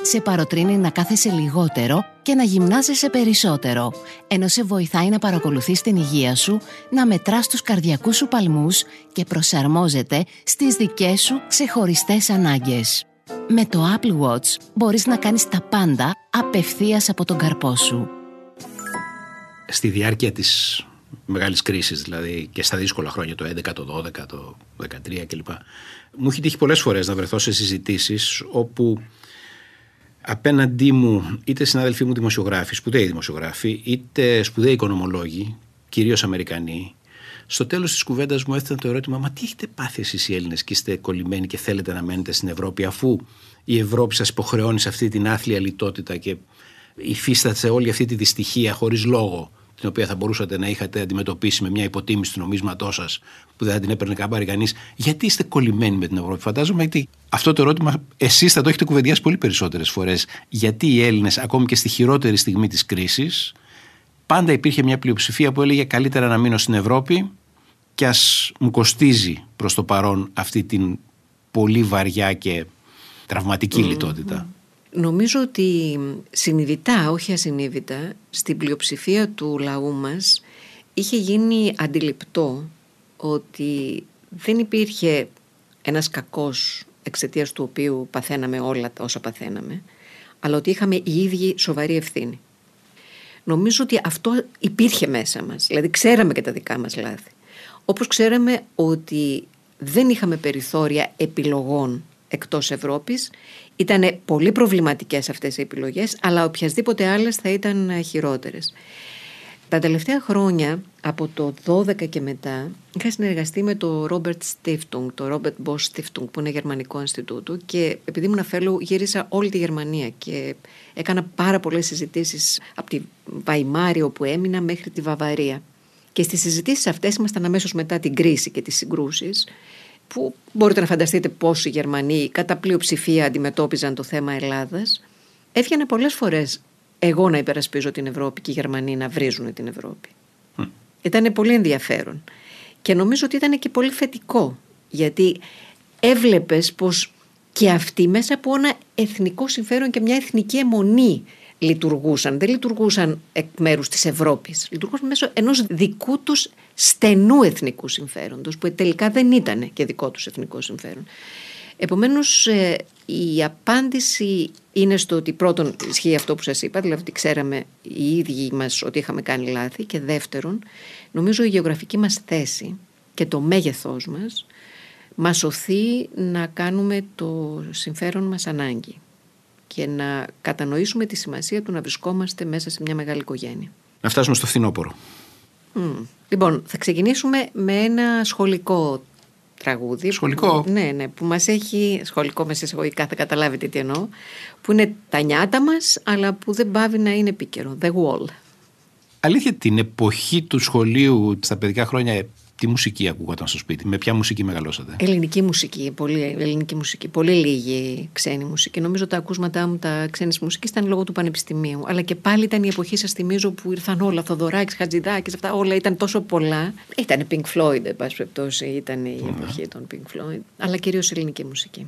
Σε παροτρύνει να κάθεσαι λιγότερο και να γυμνάζεσαι περισσότερο, ενώ σε βοηθάει να παρακολουθείς την υγεία σου, να μετράς τους καρδιακούς σου παλμούς και προσαρμόζεται στις δικές σου ξεχωριστές ανάγκες. Με το Apple Watch μπορείς να κάνεις τα πάντα απευθείας από τον καρπό σου. Στη διάρκεια της μεγάλης κρίσης, δηλαδή και στα δύσκολα χρόνια, το 11, το 12, το 13 κλπ. Μου έχει τύχει πολλές φορές να βρεθώ σε συζητήσεις όπου απέναντί μου είτε συνάδελφοί μου δημοσιογράφοι, σπουδαίοι δημοσιογράφοι, είτε σπουδαίοι οικονομολόγοι, κυρίως Αμερικανοί, στο τέλος της κουβέντας μου έφτανε το ερώτημα «Μα τι έχετε πάθει εσείς οι Έλληνες και είστε κολλημένοι και θέλετε να μένετε στην Ευρώπη αφού η Ευρώπη σας υποχρεώνει σε αυτή την άθλια λιτότητα και υφίσταται όλη αυτή τη δυστυχία χωρίς λόγο την οποία θα μπορούσατε να είχατε αντιμετωπίσει με μια υποτίμηση του νομίσματός σας που δεν θα την έπαιρνε καμπάρι κανείς, γιατί είστε κολλημένοι με την Ευρώπη; Φαντάζομαι ότι αυτό το ερώτημα εσείς θα το έχετε κουβεντιάσει πολύ περισσότερες φορές. Γιατί οι Έλληνες, ακόμη και στη χειρότερη στιγμή της κρίσης, πάντα υπήρχε μια πλειοψηφία που έλεγε καλύτερα να μείνω στην Ευρώπη και ας μου κοστίζει προς το παρόν αυτή την πολύ βαριά και τραυματική λιτότητα. Νομίζω ότι συνειδητά, όχι ασυνείδητα, στην πλειοψηφία του λαού μας είχε γίνει αντιληπτό ότι δεν υπήρχε ένας κακός εξαιτίας του οποίου παθαίναμε όλα όσα παθαίναμε, αλλά ότι είχαμε οι ίδιοι σοβαρή ευθύνη. Νομίζω ότι αυτό υπήρχε μέσα μας, δηλαδή ξέραμε και τα δικά μας λάθη. Όπως ξέραμε ότι δεν είχαμε περιθώρια επιλογών εκτός Ευρώπης. Ήταν πολύ προβληματικές αυτές οι επιλογές, αλλά οποιασδήποτε άλλες θα ήταν χειρότερες. Τα τελευταία χρόνια, από το 12 και μετά, είχα συνεργαστεί με το Robert Stiftung, το Robert Bosch Stiftung, που είναι γερμανικό Ινστιτούτο και επειδή ήμουν φέλου γύρισα όλη τη Γερμανία και έκανα πάρα πολλές συζητήσεις από τη Βαϊμάρη όπου έμεινα μέχρι τη Βαβαρία. Και στις συζητήσεις αυτές ήμασταν αμέσως μετά την κρίση και τις συγκρούσεις που μπορείτε να φανταστείτε πώς οι Γερμανοί κατά πλειοψηφία αντιμετώπιζαν το θέμα Ελλάδας, έβγαινε πολλές φορές εγώ να υπερασπίζω την Ευρώπη και οι Γερμανοί να βρίζουν την Ευρώπη. Mm. Ήταν πολύ ενδιαφέρον. Και νομίζω ότι ήταν και πολύ θετικό, γιατί έβλεπες πως και αυτοί μέσα από ένα εθνικό συμφέρον και μια εθνική αιμονή λειτουργούσαν. Δεν λειτουργούσαν εκ μέρους της Ευρώπης. Λειτουργούσαν μέσω ενός δικού τους στενού εθνικού συμφέροντος, που τελικά δεν ήταν και δικό τους εθνικό συμφέρον. Επομένως, ε, η απάντηση είναι στο ότι πρώτον ισχύει αυτό που σας είπα, δηλαδή ότι ξέραμε οι ίδιοι μας ότι είχαμε κάνει λάθη. Και δεύτερον, νομίζω η γεωγραφική μας θέση και το μέγεθός μας μας οθεί να κάνουμε το συμφέρον μας ανάγκη και να κατανοήσουμε τη σημασία του να βρισκόμαστε μέσα σε μια μεγάλη οικογένεια. Να φτάσουμε στο φθινόπωρο. Λοιπόν, θα ξεκινήσουμε με ένα σχολικό τραγούδι. Σχολικό. Που, ναι, ναι, που μας έχει, σχολικό μέσα εισαγωγικά θα καταλάβετε τι εννοώ, που είναι τα νιάτα μας, αλλά που δεν πάβει να είναι επίκαιρο. The Wall. Αλήθεια την εποχή του σχολείου στα παιδικά χρόνια τι μουσική ακούγονταν στο σπίτι, με ποια μουσική μεγαλώσατε; Ελληνική μουσική, πολύ ελληνική μουσική, πολύ λίγη ξένη μουσική. Νομίζω τα ακούσματά μου τα ξένης μουσικής ήταν λόγω του πανεπιστημίου. Αλλά και πάλι ήταν η εποχή, σας θυμίζω, που ήρθαν όλα, Θοδωράκης, Χατζηδάκης, αυτά όλα ήταν τόσο πολλά. Ήταν Pink Floyd, εν πάση περιπτώσει, ήταν η εποχή των Pink Floyd. Αλλά κυρίως ελληνική μουσική.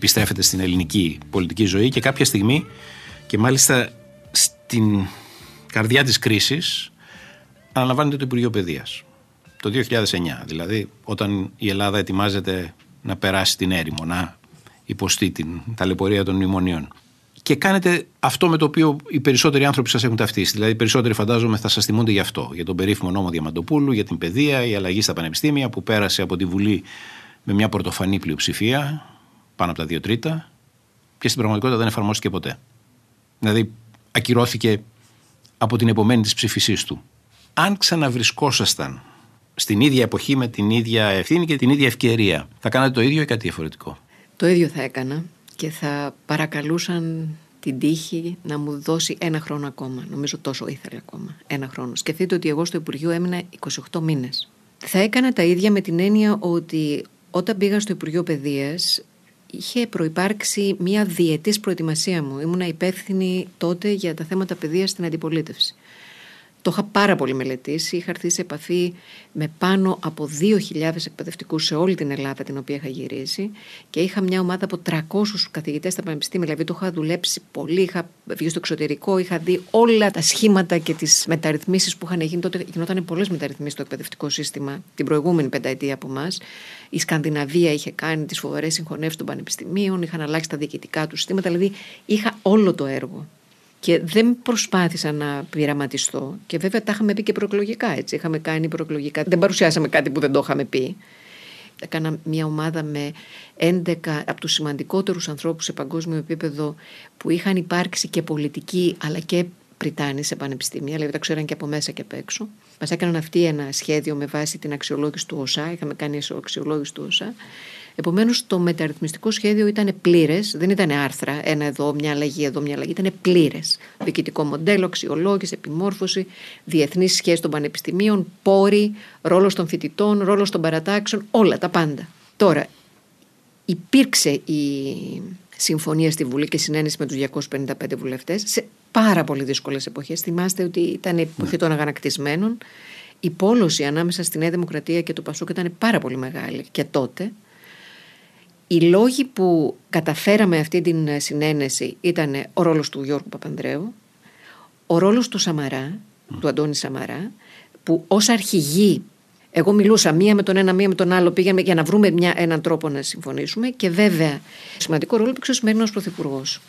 Επιστρέφεται στην ελληνική πολιτική ζωή και κάποια στιγμή και μάλιστα στην καρδιά της κρίσης αναλαμβάνεται το Υπουργείο Παιδείας. Το 2009 δηλαδή όταν η Ελλάδα ετοιμάζεται να περάσει την έρημο, να υποστεί την ταλαιπωρία των μνημονίων. Και κάνετε αυτό με το οποίο οι περισσότεροι άνθρωποι σας έχουν ταυτίσει. Δηλαδή, οι περισσότεροι φαντάζομαι θα σας θυμούνται γι' αυτό. Για τον περίφημο νόμο Διαμαντοπούλου, για την παιδεία, η αλλαγή στα πανεπιστήμια που πέρασε από τη Βουλή με μια πρωτοφανή πλειοψηφία, πάνω από τα δύο τρίτα, και στην πραγματικότητα δεν εφαρμόστηκε ποτέ. Δηλαδή, ακυρώθηκε από την επομένη της ψήφισής του. Αν ξαναβρισκόσασταν στην ίδια εποχή με την ίδια ευθύνη και την ίδια ευκαιρία, θα κάνατε το ίδιο ή κάτι διαφορετικό; Το ίδιο θα έκανα και θα παρακαλούσαν την τύχη να μου δώσει ένα χρόνο ακόμα. Νομίζω τόσο ήθελε ακόμα. Ένα χρόνο. Σκεφτείτε ότι εγώ στο Υπουργείο έμεινα 28 μήνες. Θα έκανα τα ίδια με την έννοια ότι όταν πήγα στο Υπουργείο Παιδείας είχε προϋπάρξει μια διετής προετοιμασία μου. Ήμουνα υπεύθυνη τότε για τα θέματα παιδείας στην αντιπολίτευση. Το είχα πάρα πολύ μελετήσει. Είχα έρθει σε επαφή με πάνω από 2.000 εκπαιδευτικούς σε όλη την Ελλάδα, την οποία είχα γυρίσει. Και είχα μια ομάδα από 300 καθηγητές στα πανεπιστήμια. Δηλαδή, το είχα δουλέψει πολύ. Είχα βγει στο εξωτερικό. Είχα δει όλα τα σχήματα και τις μεταρρυθμίσεις που είχαν γίνει. Τότε γινόταν πολλές μεταρρυθμίσεις στο εκπαιδευτικό σύστημα την προηγούμενη πενταετία από εμάς. Η Σκανδιναβία είχε κάνει τις φοβερές συγχωνεύσεις των πανεπιστημίων. Είχαν αλλάξει τα διοικητικά του συστήματα. Δηλαδή, είχα όλο το έργο. Και δεν προσπάθησα να πειραματιστώ. Και βέβαια τα είχαμε πει και προεκλογικά έτσι. Είχαμε κάνει προεκλογικά. Δεν παρουσιάσαμε κάτι που δεν το είχαμε πει. Έκανα μια ομάδα με 11 από τους σημαντικότερους ανθρώπους σε παγκόσμιο επίπεδο που είχαν υπάρξει και πολιτικοί αλλά και Πριτάνη σε πανεπιστήμια, δηλαδή τα ξέραν και από μέσα και απ' έξω. Μας έκαναν αυτοί ένα σχέδιο με βάση την αξιολόγηση του ΟΣΑ. Είχαμε κάνει αξιολόγηση του ΟΣΑ Επομένως, το μεταρρυθμιστικό σχέδιο ήταν πλήρες, δεν ήταν άρθρα, ένα εδώ, μια αλλαγή εδώ, μια αλλαγή. Ήταν πλήρες. Διοικητικό μοντέλο, αξιολόγηση, επιμόρφωση, διεθνείς σχέσεις των πανεπιστημίων, πόροι, ρόλος των φοιτητών, ρόλος των παρατάξεων, όλα τα πάντα. Τώρα, υπήρξε η συμφωνία στη Βουλή και συνένεση με τους 255 βουλευτές σε πάρα πολύ δύσκολες εποχές. Θυμάστε ότι ήταν η εποχή των αγανακτισμένων. Η πόλωση ανάμεσα στη Νέα Δημοκρατία και το Πασόκ ήταν πάρα πολύ μεγάλη και τότε. Οι λόγοι που καταφέραμε αυτή την συνένεση ήταν ο ρόλος του Γιώργου Παπανδρέου, ο ρόλος του Σαμαρά, του Αντώνη Σαμαρά, που ως αρχηγή, εγώ μιλούσα μία με τον ένα, μία με τον άλλο, πήγαμε για να βρούμε μια, έναν τρόπο να συμφωνήσουμε και βέβαια σημαντικό ρόλο που ο σημερινός Πρωθυπουργός.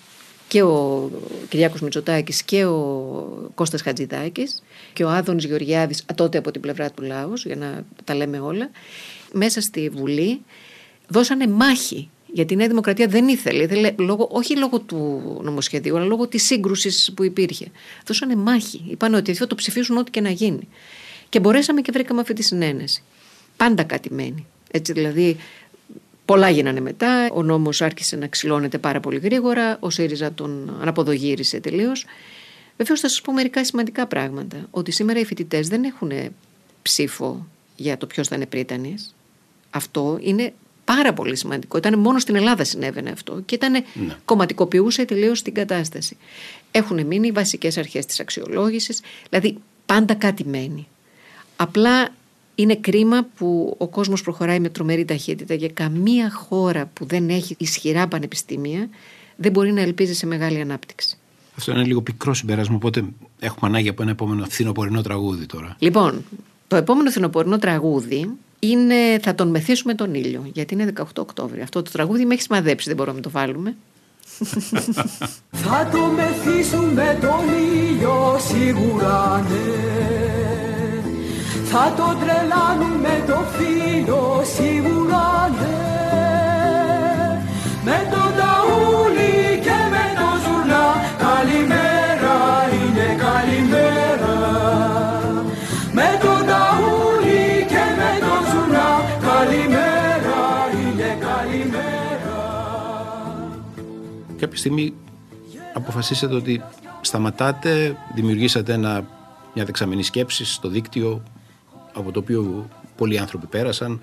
Και ο Κυριάκος Μητσοτάκης και ο Κώστας Χατζηδάκης και ο Άδωνης Γεωργιάδης τότε από την πλευρά του Λάους, για να τα λέμε όλα, μέσα στη Βουλή δώσανε μάχη. Γιατί η Νέα Δημοκρατία δεν ήθελε, ήθελε λόγω, όχι λόγω του νομοσχεδίου, αλλά λόγω της σύγκρουσης που υπήρχε. Δώσανε μάχη. Είπαν ότι θα το ψηφίσουν ό,τι και να γίνει. Και μπορέσαμε και βρήκαμε αυτή τη συνένεση. Πάντα κάτι μένει. Έτσι δηλαδή, πολλά γίνανε μετά. Ο νόμος άρχισε να ξυλώνεται πάρα πολύ γρήγορα. Ο ΣΥΡΙΖΑ τον αναποδογύρισε τελείως. Βεβαίως θα σας πω μερικά σημαντικά πράγματα. Ότι σήμερα οι φοιτητές δεν έχουν ψήφο για το ποιος θα είναι πρίτανης. Αυτό είναι πάρα πολύ σημαντικό. Ήταν μόνο στην Ελλάδα συνέβαινε αυτό και ήταν, ναι. κομματικοποιούσε τελείως την κατάσταση. Έχουν μείνει οι βασικές αρχές της αξιολόγησης, δηλαδή πάντα κάτι μένει. Απλά είναι κρίμα που ο κόσμος προχωράει με τρομερή ταχύτητα και καμία χώρα που δεν έχει ισχυρά πανεπιστήμια δεν μπορεί να ελπίζει σε μεγάλη ανάπτυξη. Αυτό είναι λίγο πικρό συμπέρασμα, οπότε έχουμε ανάγκη από ένα επόμενο φθινοπορεινό τραγούδι τώρα. Λοιπόν, το επόμενο φθινοπορεινό τραγούδι είναι θα τον μεθύσουμε τον ήλιο, γιατί είναι 18 Οκτώβριο. Αυτό το τραγούδι με έχει σημαδέψει, δεν μπορούμε να το βάλουμε. θα το μεθύσουμε τον ήλιο σίγουρα ναι Θα το τρελάνουμε το φίλο σίγουρα ναι κάποια στιγμή αποφασίσατε ότι σταματάτε, δημιουργήσατε ένα, μια δεξαμενή σκέψη στο δίκτυο από το οποίο πολλοί άνθρωποι πέρασαν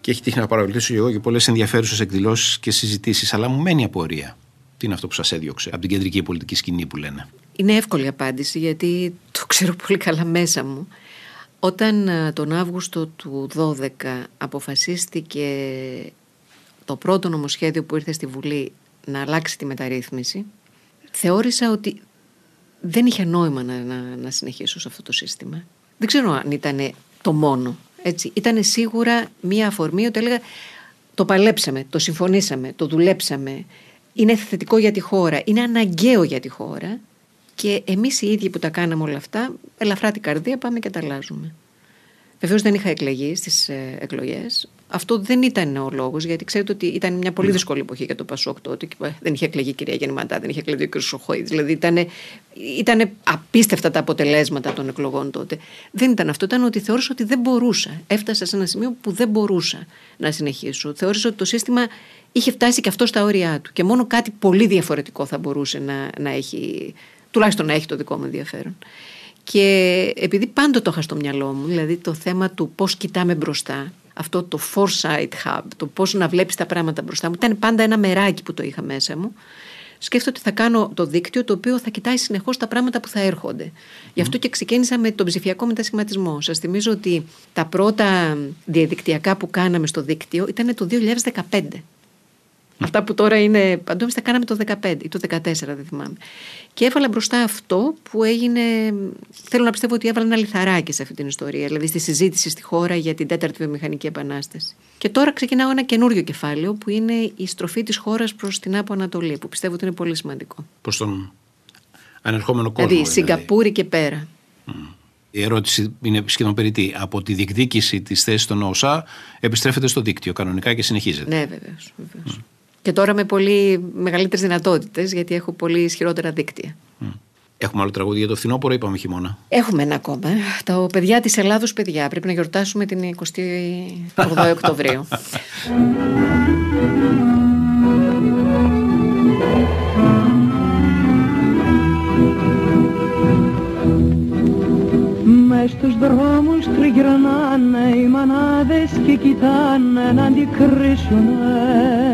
και έχει τύχει να παρακολουθήσω εγώ και πολλές ενδιαφέρουσες εκδηλώσεις και συζητήσεις αλλά μου μένει απορία. Τι είναι αυτό που σας έδιωξε από την κεντρική πολιτική σκηνή που λένε; Είναι εύκολη απάντηση γιατί το ξέρω πολύ καλά μέσα μου. Όταν τον Αύγουστο του 12 αποφασίστηκε το πρώτο νομοσχέδιο που ήρθε στη Βουλή να αλλάξει τη μεταρρύθμιση, θεώρησα ότι δεν είχε νόημα να, να, να συνεχίσω σε αυτό το σύστημα. Δεν ξέρω αν ήταν το μόνο. Έτσι. Ήταν σίγουρα μία αφορμή ότι έλεγα το παλέψαμε, το συμφωνήσαμε, το δουλέψαμε. Είναι θετικό για τη χώρα, είναι αναγκαίο για τη χώρα και εμείς οι ίδιοι που τα κάναμε όλα αυτά, ελαφρά την καρδία πάμε και τα αλλάζουμε. Βεβαίως δεν είχα εκλεγεί στις ε, εκλογές. Αυτό δεν ήταν ο λόγος, γιατί ξέρετε ότι ήταν μια πολύ δύσκολη εποχή για το Πασόκ τότε. Και ε, δεν είχε εκλεγεί η κυρία Γεννηματά, δεν είχε εκλεγεί ο κ. Σοχόη. Δηλαδή ήταν, ήταν απίστευτα τα αποτελέσματα των εκλογών τότε. Δεν ήταν αυτό. Ήταν ότι θεώρησα ότι δεν μπορούσα. Έφτασα σε ένα σημείο που δεν μπορούσα να συνεχίσω. Θεώρησα ότι το σύστημα είχε φτάσει και αυτό στα όρια του. Και μόνο κάτι πολύ διαφορετικό θα μπορούσε να, να έχει, τουλάχιστον να έχει το δικό μου ενδιαφέρον. Και επειδή πάντοτε το είχα στο μυαλό μου, δηλαδή το θέμα του πώς κοιτάμε μπροστά, αυτό το foresight hub, το πώς να βλέπεις τα πράγματα μπροστά μου, ήταν πάντα ένα μεράκι που το είχα μέσα μου. Σκέφτομαι ότι θα κάνω το δίκτυο το οποίο θα κοιτάει συνεχώς τα πράγματα που θα έρχονται. Γι' αυτό και ξεκίνησα με τον ψηφιακό μετασχηματισμό. Σας θυμίζω ότι τα πρώτα διαδικτυακά που κάναμε στο δίκτυο ήταν το 2015. Αυτά που τώρα είναι παντού, εμεί τα κάναμε το 2015 ή το 2014, δεν θυμάμαι. Και έβαλα μπροστά αυτό που έγινε. Θέλω να πιστεύω ότι έβαλα ένα λιθαράκι σε αυτή την ιστορία, δηλαδή στη συζήτηση στη χώρα για την τέταρτη βιομηχανική επανάσταση. Και τώρα ξεκινάω ένα καινούριο κεφάλαιο που είναι η στροφή της χώρας προς την Άπο Ανατολή, που πιστεύω ότι είναι πολύ σημαντικό. Προς τον ανερχόμενο κόσμο. Δηλαδή, δηλαδή. Σιγκαπούρη και πέρα. Η ερώτηση είναι σχεδόν περίτη. Από τη διεκδίκηση της θέσης των ΩΣΑ επιστρέφεται στο δίκτυο κανονικά και συνεχίζεται. Ναι, βεβαίως. Και τώρα με πολύ μεγαλύτερες δυνατότητες, γιατί έχω πολύ ισχυρότερα δίκτυα. Έχουμε άλλο τραγούδι για το φθινόπωρο, είπαμε χειμώνα. Έχουμε ένα ακόμα. Τα παιδιά της Ελλάδος, παιδιά. Πρέπει να γιορτάσουμε την 28 Οκτωβρίου. Μες στους δρόμους τριγυρνάνε οι μανάδες και κοιτάνε να αντικρίσουνε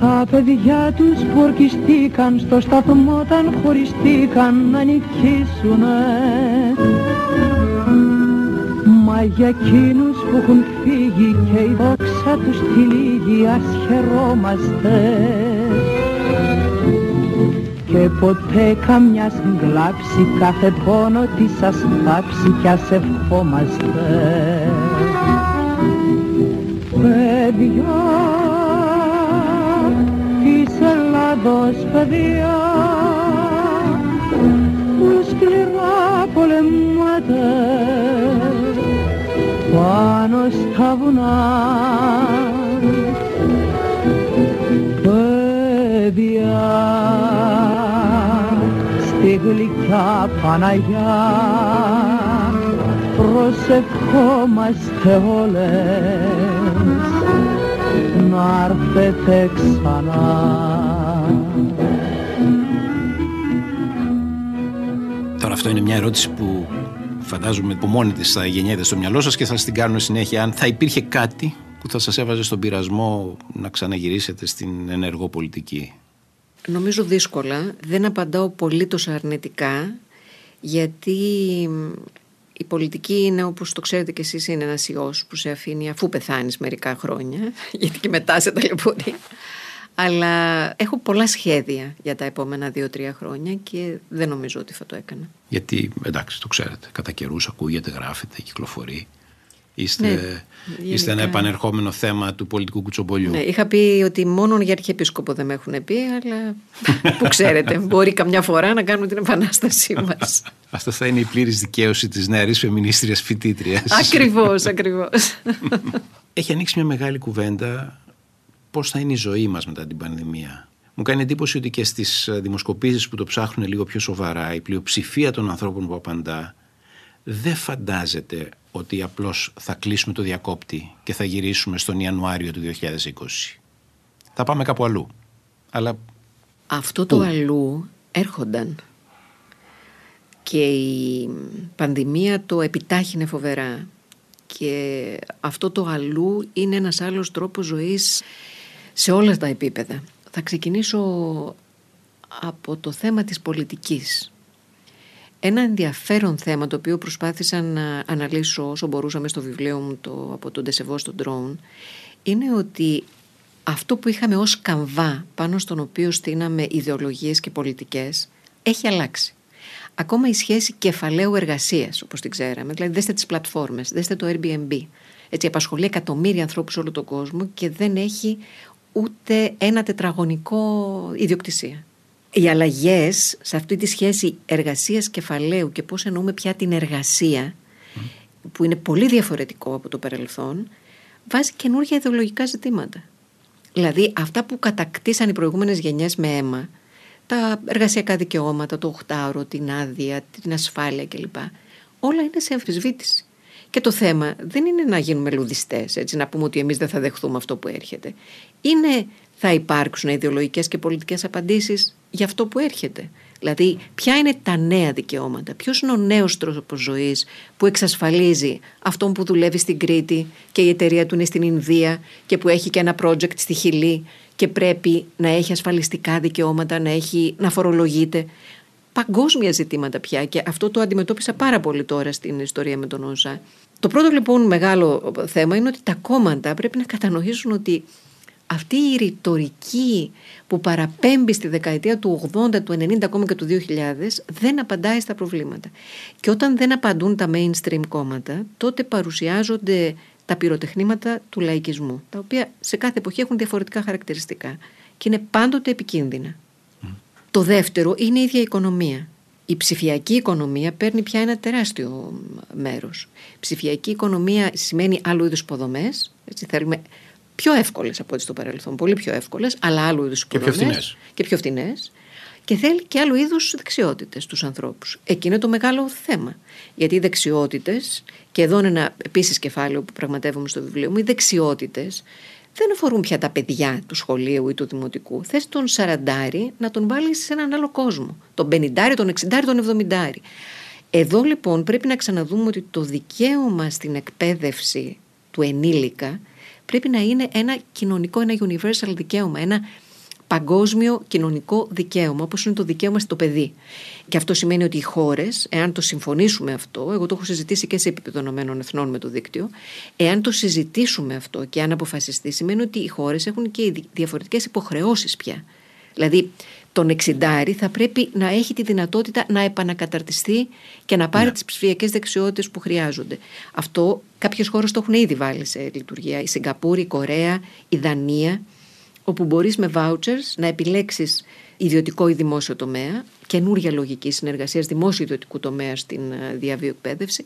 τα παιδιά τους που ορκιστήκαν στο σταθμό όταν χωριστήκαν να νικήσουνε. Μα για εκείνους που έχουν φύγει και η δόξα τους τη λίγη ας χαιρόμαστε και ποτέ καμιά συγκλάψει κάθε πόνο της σας θάψει κι ας ευχόμαστε. Παιδιά Ελλάδος παιδιά που σκληρά πολεμάτε πάνω στα βουνά. Παιδιά στη γλυκιά Παναγιά προσευχόμαστε όλες να έρθετε ξανά Αυτό είναι μια ερώτηση που φαντάζομαι που μόνη της θα γεννιέται στο μυαλό σας και θα σας την κάνουμε συνέχεια. Αν θα υπήρχε κάτι που θα σας έβαζε στον πειρασμό να ξαναγυρίσετε στην ενεργό πολιτική; Νομίζω δύσκολα. Δεν απαντάω πολύ τόσο αρνητικά γιατί η πολιτική είναι όπως το ξέρετε και εσείς είναι ένας ιός που σε αφήνει αφού πεθάνεις μερικά χρόνια γιατί και μετά σε ταλαιπωρεί. Αλλά έχω πολλά σχέδια για τα επόμενα δύο-τρία χρόνια και δεν νομίζω ότι θα το έκανα. Γιατί, εντάξει, το ξέρετε, κατά καιρούς ακούγεται, γράφεται, κυκλοφορεί. Είστε, ναι, είστε ένα επανερχόμενο θέμα του πολιτικού κουτσομπολιού. Ναι, είχα πει ότι μόνο για αρχιεπίσκοπο δεν με έχουν πει, αλλά που ξέρετε, μπορεί καμιά φορά να κάνουμε την επανάστασή μας. Αυτό θα είναι η πλήρης δικαίωση της νεαρής φεμινίστριας φοιτήτριας. Ακριβώς, ακριβώς. Έχει ανοίξει μια μεγάλη κουβέντα πώς θα είναι η ζωή μας μετά την πανδημία. Μου κάνει εντύπωση ότι και στις ε, δημοσκοπήσεις που το ψάχνουν λίγο πιο σοβαρά η πλειοψηφία των ανθρώπων που απαντά δεν φαντάζεται ότι απλώς θα κλείσουμε το διακόπτη και θα γυρίσουμε στον Ιανουάριο του 2020. Θα πάμε κάπου αλλού. Αλλά Αυτό το αλλού έρχονταν και η πανδημία το επιτάχυνε φοβερά και αυτό το αλλού είναι ένας άλλος τρόπος ζωής σε όλα τα επίπεδα. Θα ξεκινήσω από το θέμα της πολιτικής. Ένα ενδιαφέρον θέμα το οποίο προσπάθησα να αναλύσω όσο μπορούσαμε στο βιβλίο μου το, από τον Τεσεβό στον Drone είναι ότι αυτό που είχαμε ως καμβά πάνω στον οποίο στείναμε ιδεολογίες και πολιτικές έχει αλλάξει. Ακόμα η σχέση κεφαλαίου εργασίας όπως την ξέραμε, δηλαδή δέστε τις πλατφόρμες, δέστε το Airbnb. Έτσι απασχολεί εκατομμύρια ανθρώπους σε όλο τον κόσμο και δεν έχει ούτε ένα τετραγωνικό ιδιοκτησία. Οι αλλαγές σε αυτή τη σχέση εργασίας κεφαλαίου και πώς εννοούμε πια την εργασία που είναι πολύ διαφορετικό από το παρελθόν βάζει καινούργια ιδεολογικά ζητήματα. Δηλαδή αυτά που κατακτήσαν οι προηγούμενες γενιές με αίμα, τα εργασιακά δικαιώματα, το οχτάωρο, την άδεια, την ασφάλεια κλπ. Όλα είναι σε αμφισβήτηση. Και το θέμα δεν είναι να γίνουμε λουδιστές, έτσι, να πούμε ότι εμείς δεν θα δεχθούμε αυτό που έρχεται. Είναι θα υπάρξουν ιδεολογικές και πολιτικές απαντήσεις για αυτό που έρχεται. Δηλαδή, ποια είναι τα νέα δικαιώματα, ποιος είναι ο νέος τρόπος ζωής που εξασφαλίζει αυτόν που δουλεύει στην Κρήτη και η εταιρεία του είναι στην Ινδία και που έχει και ένα project στη Χιλή και πρέπει να έχει ασφαλιστικά δικαιώματα, να, έχει, να φορολογείται. Παγκόσμια ζητήματα πια και αυτό το αντιμετώπισα πάρα πολύ τώρα στην ιστορία με τον ΩΣΑ. Το πρώτο λοιπόν μεγάλο θέμα είναι ότι τα κόμματα πρέπει να κατανοήσουν ότι αυτή η ρητορική που παραπέμπει στη δεκαετία του 80, του 90 ακόμα και του 2000 δεν απαντάει στα προβλήματα. Και όταν δεν απαντούν τα mainstream κόμματα, τότε παρουσιάζονται τα πυροτεχνήματα του λαϊκισμού, τα οποία σε κάθε εποχή έχουν διαφορετικά χαρακτηριστικά και είναι πάντοτε επικίνδυνα. Το δεύτερο είναι η ίδια η οικονομία. Η ψηφιακή οικονομία παίρνει πια ένα τεράστιο μέρος. ψηφιακή οικονομία σημαίνει άλλου είδους υποδομές, έτσι θέλουμε πιο εύκολες από ό,τι στο παρελθόν. Πολύ πιο εύκολες, αλλά άλλου είδους Και πιο φθηνέ. Και πιο φθηνέ. Και θέλει και άλλου είδους δεξιότητες στου ανθρώπους. Εκεί είναι το μεγάλο θέμα. Γιατί οι δεξιότητες, και εδώ είναι ένα επίσης κεφάλαιο που πραγματεύομαι στο βιβλίο μου, οι δεξιότητες δεν αφορούν πια τα παιδιά του σχολείου ή του δημοτικού. Θες τον σαραντάρι να τον βάλεις σε έναν άλλο κόσμο. Τον πενιντάρι, τον εξιντάρι, τον εβδομηντάρι. Εδώ λοιπόν πρέπει να ξαναδούμε ότι το δικαίωμα στην εκπαίδευση του ενήλικα πρέπει να είναι ένα κοινωνικό, ένα universal δικαίωμα, ένα παγκόσμιο κοινωνικό δικαίωμα, όπως είναι το δικαίωμα στο παιδί. Και αυτό σημαίνει ότι οι χώρες, εάν το συμφωνήσουμε αυτό, εγώ το έχω συζητήσει και σε επίπεδο Ηνωμένων Εθνών με το δίκτυο, εάν το συζητήσουμε αυτό και αν αποφασιστεί, σημαίνει ότι οι χώρες έχουν και διαφορετικές υποχρεώσεις πια. Δηλαδή, τον εξιντάρι θα πρέπει να έχει τη δυνατότητα να επανακαταρτιστεί και να πάρει ναι. τις ψηφιακές δεξιότητες που χρειάζονται. Αυτό κάποιες χώρες το έχουν ήδη βάλει σε λειτουργία. Η Σιγκαπούρη, η Κορέα, η Δανία, όπου μπορείς με vouchers να επιλέξεις ιδιωτικό ή δημόσιο τομέα, καινούρια λογική συνεργασίας δημόσιο-ιδιωτικού τομέα στην ε, διαβίω εκπαίδευση.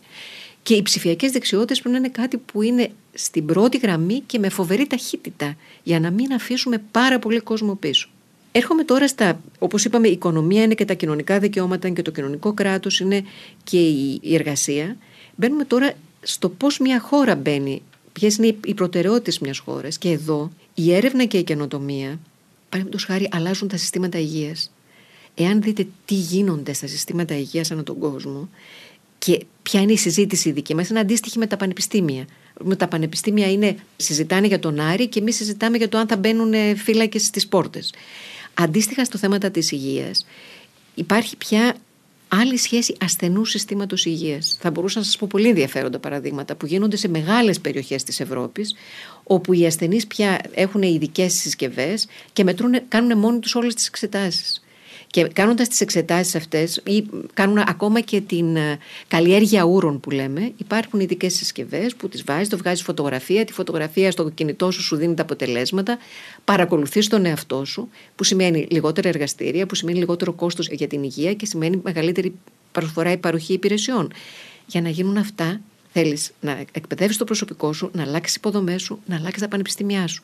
Και οι ψηφιακές δεξιότητες πρέπει να είναι κάτι που είναι στην πρώτη γραμμή και με φοβερή ταχύτητα, για να μην αφήσουμε πάρα πολύ κόσμο πίσω. Έρχομαι τώρα στα, όπως είπαμε, η οικονομία είναι και τα κοινωνικά δικαιώματα και το κοινωνικό κράτος είναι και η, εργασία. Μπαίνουμε τώρα στο πώς μια χώρα μπαίνει, ποιες είναι οι προτεραιότητες μιας χώρας και εδώ η έρευνα και η καινοτομία, παραδείγματος χάρη, αλλάζουν τα συστήματα υγείας. Εάν δείτε τι γίνονται στα συστήματα υγείας ανά τον κόσμο και ποια είναι η συζήτηση δική μας, είναι αντίστοιχη με τα πανεπιστήμια. Με τα πανεπιστήμια είναι, συζητάνε για τον Άρη και εμείς συζητάμε για το αν θα μπαίνουν φύλακες στις πόρτες. Αντίστοιχα στο θέματα της υγείας υπάρχει πια άλλη σχέση ασθενού συστήματος υγείας. Θα μπορούσα να σας πω πολύ ενδιαφέροντα παραδείγματα που γίνονται σε μεγάλες περιοχές της Ευρώπης, όπου οι ασθενείς πια έχουν ειδικές συσκευές και μετρούν, κάνουν μόνοι τους όλες τις εξετάσεις. Και κάνοντας τις εξετάσεις αυτές ή κάνουν ακόμα και την ε, καλλιέργεια ούρων που λέμε, υπάρχουν ειδικές συσκευές που τις βάζεις, το βγάζεις φωτογραφία, τη φωτογραφία στο κινητό σου σου δίνει τα αποτελέσματα, παρακολουθείς τον εαυτό σου, που σημαίνει λιγότερα εργαστήρια, που σημαίνει λιγότερο κόστος για την υγεία και σημαίνει μεγαλύτερη προσφορά ή παροχή υπηρεσιών. Για να γίνουν αυτά θέλεις να εκπαιδεύεις το προσωπικό σου, να αλλάξεις υποδομές σου, να αλλάξεις τα πανεπιστήμια σου.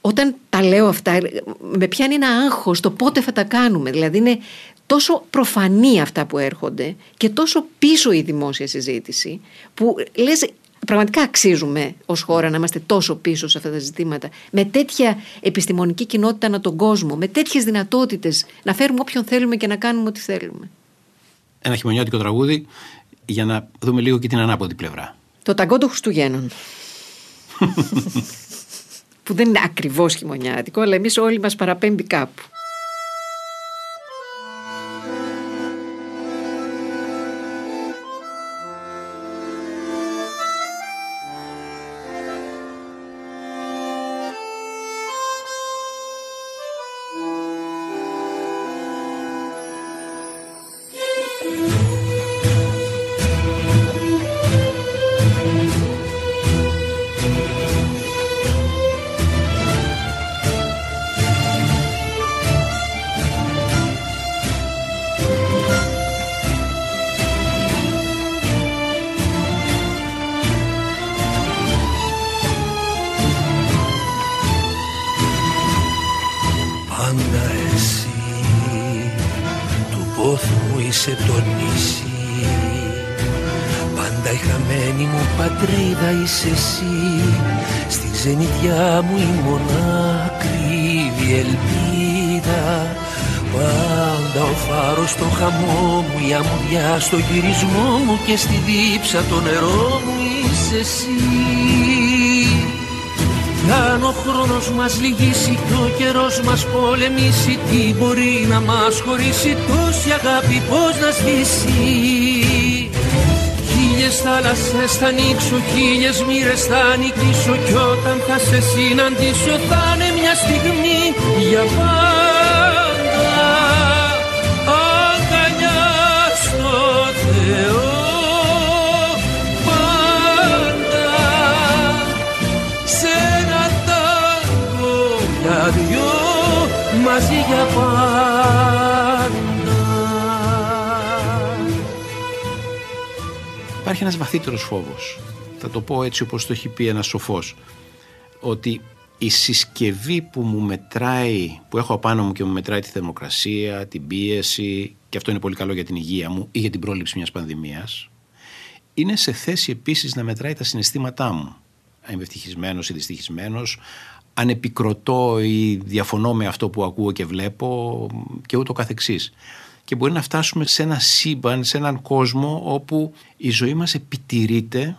Όταν τα λέω αυτά, με πιάνει ένα άγχος το πότε θα τα κάνουμε. Δηλαδή είναι τόσο προφανή αυτά που έρχονται και τόσο πίσω η δημόσια συζήτηση που λες πραγματικά αξίζουμε ως χώρα να είμαστε τόσο πίσω σε αυτά τα ζητήματα με τέτοια επιστημονική κοινότητα ανά τον κόσμο, με τέτοιες δυνατότητες να φέρουμε όποιον θέλουμε και να κάνουμε ό,τι θέλουμε. Ένα χειμωνιάτικο τραγούδι για να δούμε λίγο και την ανάποδη πλευρά. Το ταγκό των Χριστουγέννων. που δεν είναι ακριβώς χειμωνιάτικο, αλλά εμείς όλοι μας παραπέμπει κάπου. Στο γυρισμό μου Και στη δίψα το νερό μου είσαι εσύ. Αν ο χρόνος μας λυγίσει και ο καιρός μας πολεμήσει Τι μπορεί να μας χωρίσει τόση αγάπη πώς να σβήσει. Χίλιες θάλασσες θα ανοίξω, χίλιες μοίρες θα νικήσω Κι όταν θα σε συναντήσω θα είναι μια στιγμή για πάντα Υπάρχει ένας βαθύτερος φόβος. Θα το πω έτσι όπως το έχει πει ένας σοφός. Ότι η συσκευή που μου μετράει, που έχω απάνω μου και μου μετράει τη θερμοκρασία, την πίεση και αυτό είναι πολύ καλό για την υγεία μου ή για την πρόληψη μιας πανδημίας είναι σε θέση επίσης να μετράει τα συναισθήματά μου. Αν είμαι ευτυχισμένος ή δυστυχισμένος, αν επικροτώ ή διαφωνώ με αυτό που ακούω και βλέπω και ούτω καθεξής. Και μπορεί να φτάσουμε σε ένα σύμπαν, σε έναν κόσμο όπου η ζωή μας επιτηρείται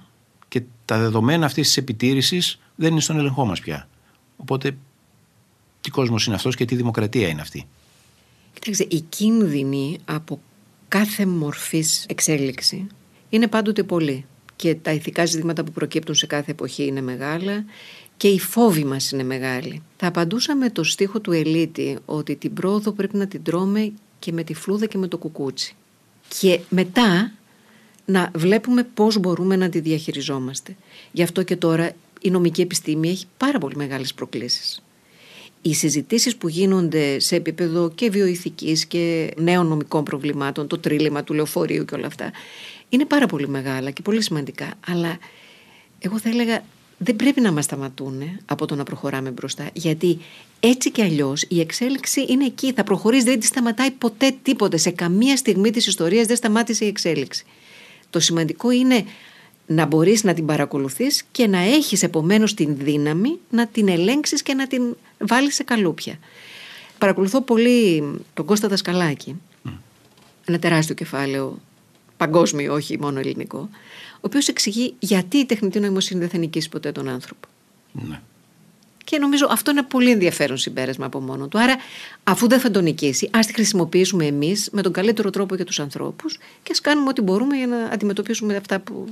και τα δεδομένα αυτής της επιτήρησης δεν είναι στον έλεγχό μας πια. Οπότε τι κόσμος είναι αυτός και τι δημοκρατία είναι αυτή. Κοιτάξτε, οι κίνδυνοι από κάθε μορφής εξέλιξη είναι πάντοτε πολλοί και τα ηθικά ζητήματα που προκύπτουν σε κάθε εποχή είναι μεγάλα και οι φόβοι μας είναι μεγάλοι. Θα απαντούσα με το στίχο του Ελίτη ότι την πρόοδο πρέπει να την τρώμε και με τη φλούδα και με το κουκούτσι. Και μετά να βλέπουμε πώς μπορούμε να τη διαχειριζόμαστε. Γι' αυτό και τώρα η νομική επιστήμη έχει πάρα πολύ μεγάλες προκλήσεις. Οι συζητήσεις που γίνονται σε επίπεδο και βιοειθικής και νέων νομικών προβλημάτων, το τρίλημα του λεωφορείου και όλα αυτά, είναι πάρα πολύ μεγάλα και πολύ σημαντικά. Αλλά εγώ θα έλεγα δεν πρέπει να μας σταματούν από το να προχωράμε μπροστά. Γιατί έτσι κι αλλιώς η εξέλιξη είναι εκεί. Θα προχωρήσει, δεν τη σταματάει ποτέ τίποτε. Σε καμία στιγμή της ιστορίας δεν σταμάτησε η εξέλιξη. Το σημαντικό είναι να μπορείς να την παρακολουθείς και να έχεις επομένως την δύναμη να την ελέγξεις και να την βάλεις σε καλούπια. Παρακολουθώ πολύ τον Κώστα Δασκαλάκη. Ένα τεράστιο κεφάλαιο, παγκόσμιο, όχι μόνο ελληνικό ο οποίος εξηγεί γιατί η τεχνητή νοημοσύνη δεν θα νικήσει ποτέ τον άνθρωπο. Ναι. Και νομίζω αυτό είναι πολύ ενδιαφέρον συμπέρασμα από μόνο του. Άρα, αφού δεν θα τον νικήσει, ας τη χρησιμοποιήσουμε εμείς με τον καλύτερο τρόπο για τους ανθρώπους και ας κάνουμε ό,τι μπορούμε για να αντιμετωπίσουμε αυτά που.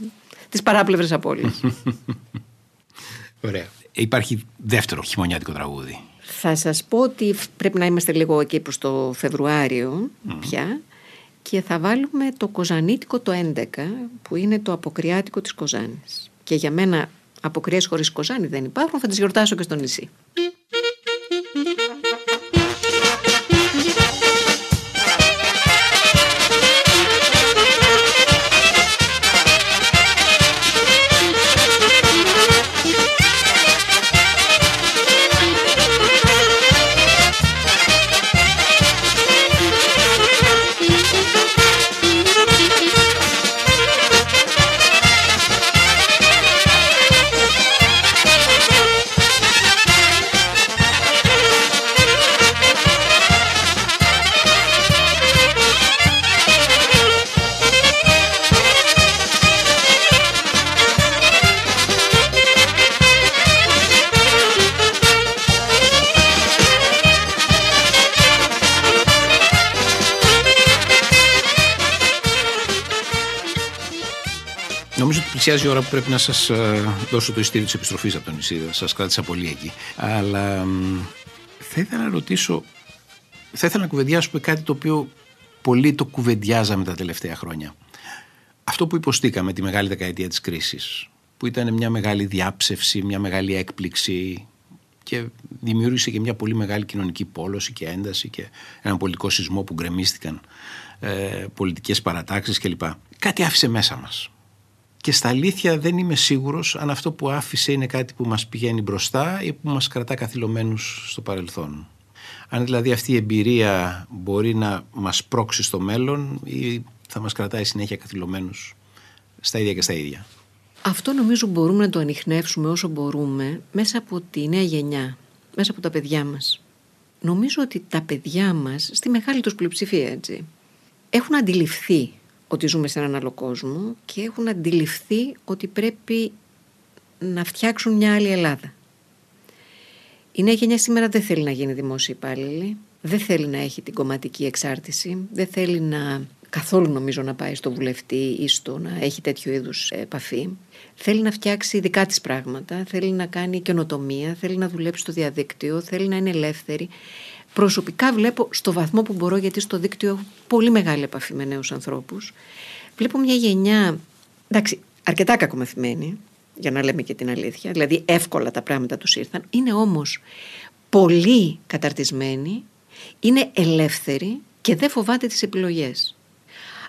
τις παράπλευρες απώλειες. Ωραία. Υπάρχει δεύτερο χειμωνιάτικο τραγούδι. Θα σας πω ότι πρέπει να είμαστε λίγο εκεί προς το Φεβρουάριο πια και θα βάλουμε το Κοζανίτικο το 11 που είναι το αποκριάτικο της Κοζάνης. Και για μένα αποκριές χωρίς Κοζάνη δεν υπάρχουν, θα τις γιορτάσω και στο νησί. Πλησιάζει η ώρα που πρέπει να σας ε, δώσω το ειστήριο της επιστροφής από το νησί. Σας κράτησα πολύ εκεί. Αλλά θα ήθελα να ρωτήσω, θα ήθελα να κουβεντιάσουμε κάτι το οποίο πολύ το κουβεντιάζαμε τα τελευταία χρόνια. Αυτό που υποστήκαμε τη μεγάλη δεκαετία της κρίσης, που ήταν μια μεγάλη διάψευση, μια μεγάλη έκπληξη και δημιούργησε και μια πολύ μεγάλη κοινωνική πόλωση και ένταση και έναν πολιτικό σεισμό που γκρεμίστηκαν ε, πολιτικές παρατάξεις κλπ. Κάτι άφησε μέσα μας και στα αλήθεια δεν είμαι σίγουρος αν αυτό που άφησε είναι κάτι που μας πηγαίνει μπροστά ή που μας κρατά καθυλωμένους στο παρελθόν. Αν δηλαδή αυτή η εμπειρία μπορεί να μας πρόξει στο μέλλον ή θα μας κρατάει συνέχεια καθυλωμένους στα ίδια και στα ίδια. Αυτό νομίζω μπορούμε να το ανοιχνεύσουμε όσο μπορούμε μέσα από τη νέα γενιά, μέσα από τα παιδιά μας. Νομίζω ότι τα παιδιά μας, στη μεγάλη τους πλειοψηφία έτσι, έχουν αντιληφθεί ότι ζούμε σε έναν άλλο κόσμο και έχουν αντιληφθεί ότι πρέπει να φτιάξουν μια άλλη Ελλάδα. Η νέα γενιά σήμερα δεν θέλει να γίνει δημόσια υπάλληλη, δεν θέλει να έχει την κομματική εξάρτηση, δεν θέλει να καθόλου νομίζω να πάει στο βουλευτή ή στο να έχει τέτοιο είδους επαφή. Θέλει να φτιάξει δικά της πράγματα, θέλει να κάνει καινοτομία, θέλει να δουλέψει στο διαδίκτυο, θέλει να είναι ελεύθερη. Προσωπικά βλέπω στο βαθμό που μπορώ, γιατί στο δίκτυο έχω πολύ μεγάλη επαφή με νέους ανθρώπους. Βλέπω μια γενιά, εντάξει, αρκετά κακομαθημένη, για να λέμε και την αλήθεια, δηλαδή εύκολα τα πράγματα τους ήρθαν, είναι όμως πολύ καταρτισμένοι, είναι ελεύθεροι και δεν φοβάται τις επιλογές.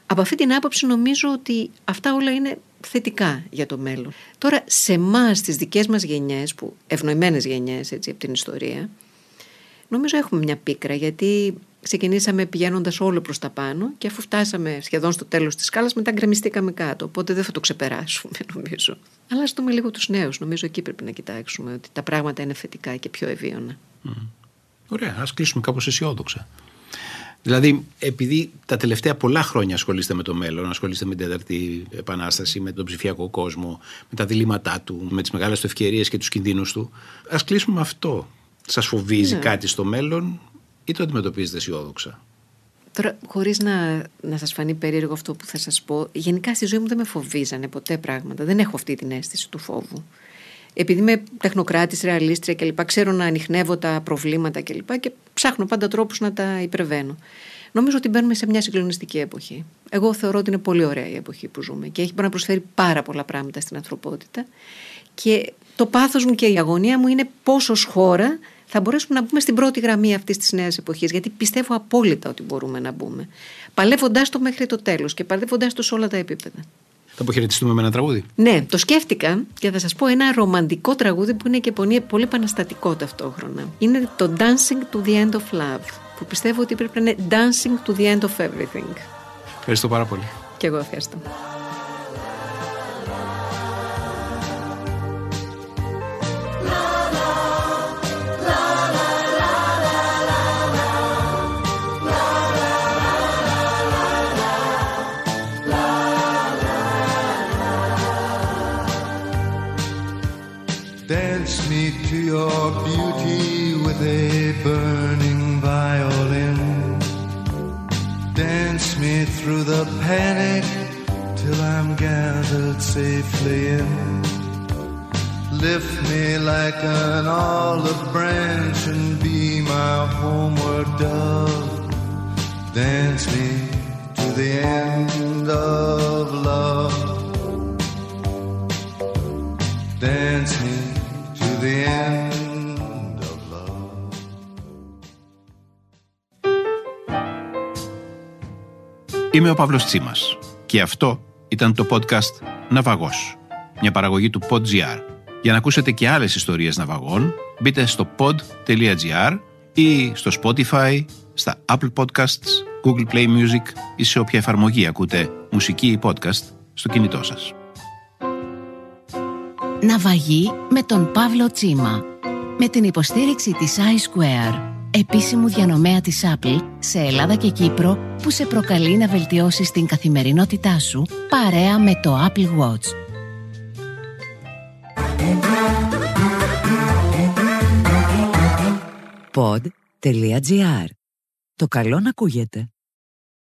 Από αυτή την άποψη νομίζω ότι αυτά όλα είναι θετικά για το μέλλον. Τώρα σε εμάς τις δικές μας γενιές, που ευνοημένες γενιές έτσι, από την ιστορία, νομίζω έχουμε μια πίκρα γιατί ξεκινήσαμε πηγαίνοντας όλο προς τα πάνω και αφού φτάσαμε σχεδόν στο τέλος της σκάλας, μετά γκρεμιστήκαμε κάτω. Οπότε δεν θα το ξεπεράσουμε, νομίζω. Αλλά ας δούμε λίγο τους νέους. Νομίζω εκεί πρέπει να κοιτάξουμε ότι τα πράγματα είναι θετικά και πιο ευίωνα. Mm. Ωραία, ας κλείσουμε κάπως αισιόδοξα. Δηλαδή, επειδή τα τελευταία πολλά χρόνια ασχολείστε με το μέλλον, ασχολείστε με την τέταρτη επανάσταση, με τον ψηφιακό κόσμο, με τα διλήμματά του, με τις μεγάλες του ευκαιρίες και τους κινδύνους του, ας κλείσουμε με αυτό. Σας φοβίζει ναι. κάτι στο μέλλον ή το αντιμετωπίζετε αισιόδοξα; Τώρα, χωρίς να, να σας φανεί περίεργο αυτό που θα σας πω, γενικά στη ζωή μου δεν με φοβίζανε ποτέ πράγματα. Δεν έχω αυτή την αίσθηση του φόβου. Επειδή είμαι τεχνοκράτης, ρεαλίστρια κλπ., ξέρω να ανοιχνεύω τα προβλήματα κλπ. Και, και ψάχνω πάντα τρόπους να τα υπερβαίνω. Νομίζω ότι μπαίνουμε σε μια συγκλονιστική εποχή. Εγώ θεωρώ ότι είναι πολύ ωραία η εποχή που ζούμε και έχει μπορεί να προσφέρει πάρα πολλά πράγματα στην ανθρωπότητα. Και το πάθος μου και η αγωνία μου είναι πόσος χώρα θα μπορέσουμε να μπούμε στην πρώτη γραμμή αυτής της νέας εποχής. Γιατί πιστεύω απόλυτα ότι μπορούμε να μπούμε. Παλεύοντάς το μέχρι το τέλος και παλεύοντάς το σε όλα τα επίπεδα. Θα αποχαιρετιστούμε με ένα τραγούδι. Ναι, το σκέφτηκα και θα σας πω ένα ρομαντικό τραγούδι που είναι και πολύ, πολύ επαναστατικό ταυτόχρονα. Είναι το Dancing to the End of Love. Που πιστεύω ότι πρέπει να είναι Dancing to the End of Everything. Ευχαριστώ πάρα πολύ. Και εγώ ευχαριστώ. Gathered safely in. Lift me like an olive branch and be my homeward dove. Dance me to the end of love. Dance me the end of love. Είμαι ο Παύλος Τσίμας και αυτό ήταν το podcast «Ναυαγός», μια παραγωγή του PodGR. Για να ακούσετε και άλλες ιστορίες ναυαγών, μπείτε στο pod.gr ή στο Spotify, στα Apple Podcasts, Google Play Music ή σε όποια εφαρμογή ακούτε μουσική ή podcast στο κινητό σας. Ναυαγή με τον Παύλο Τσίμα. Με την υποστήριξη της iSquare, επίσημου διανομέα της Apple σε Ελλάδα και Κύπρο που σε προκαλεί να βελτιώσεις την καθημερινότητά σου παρέα με το Apple Watch. Pod.gr. Το καλό να ακούγεται.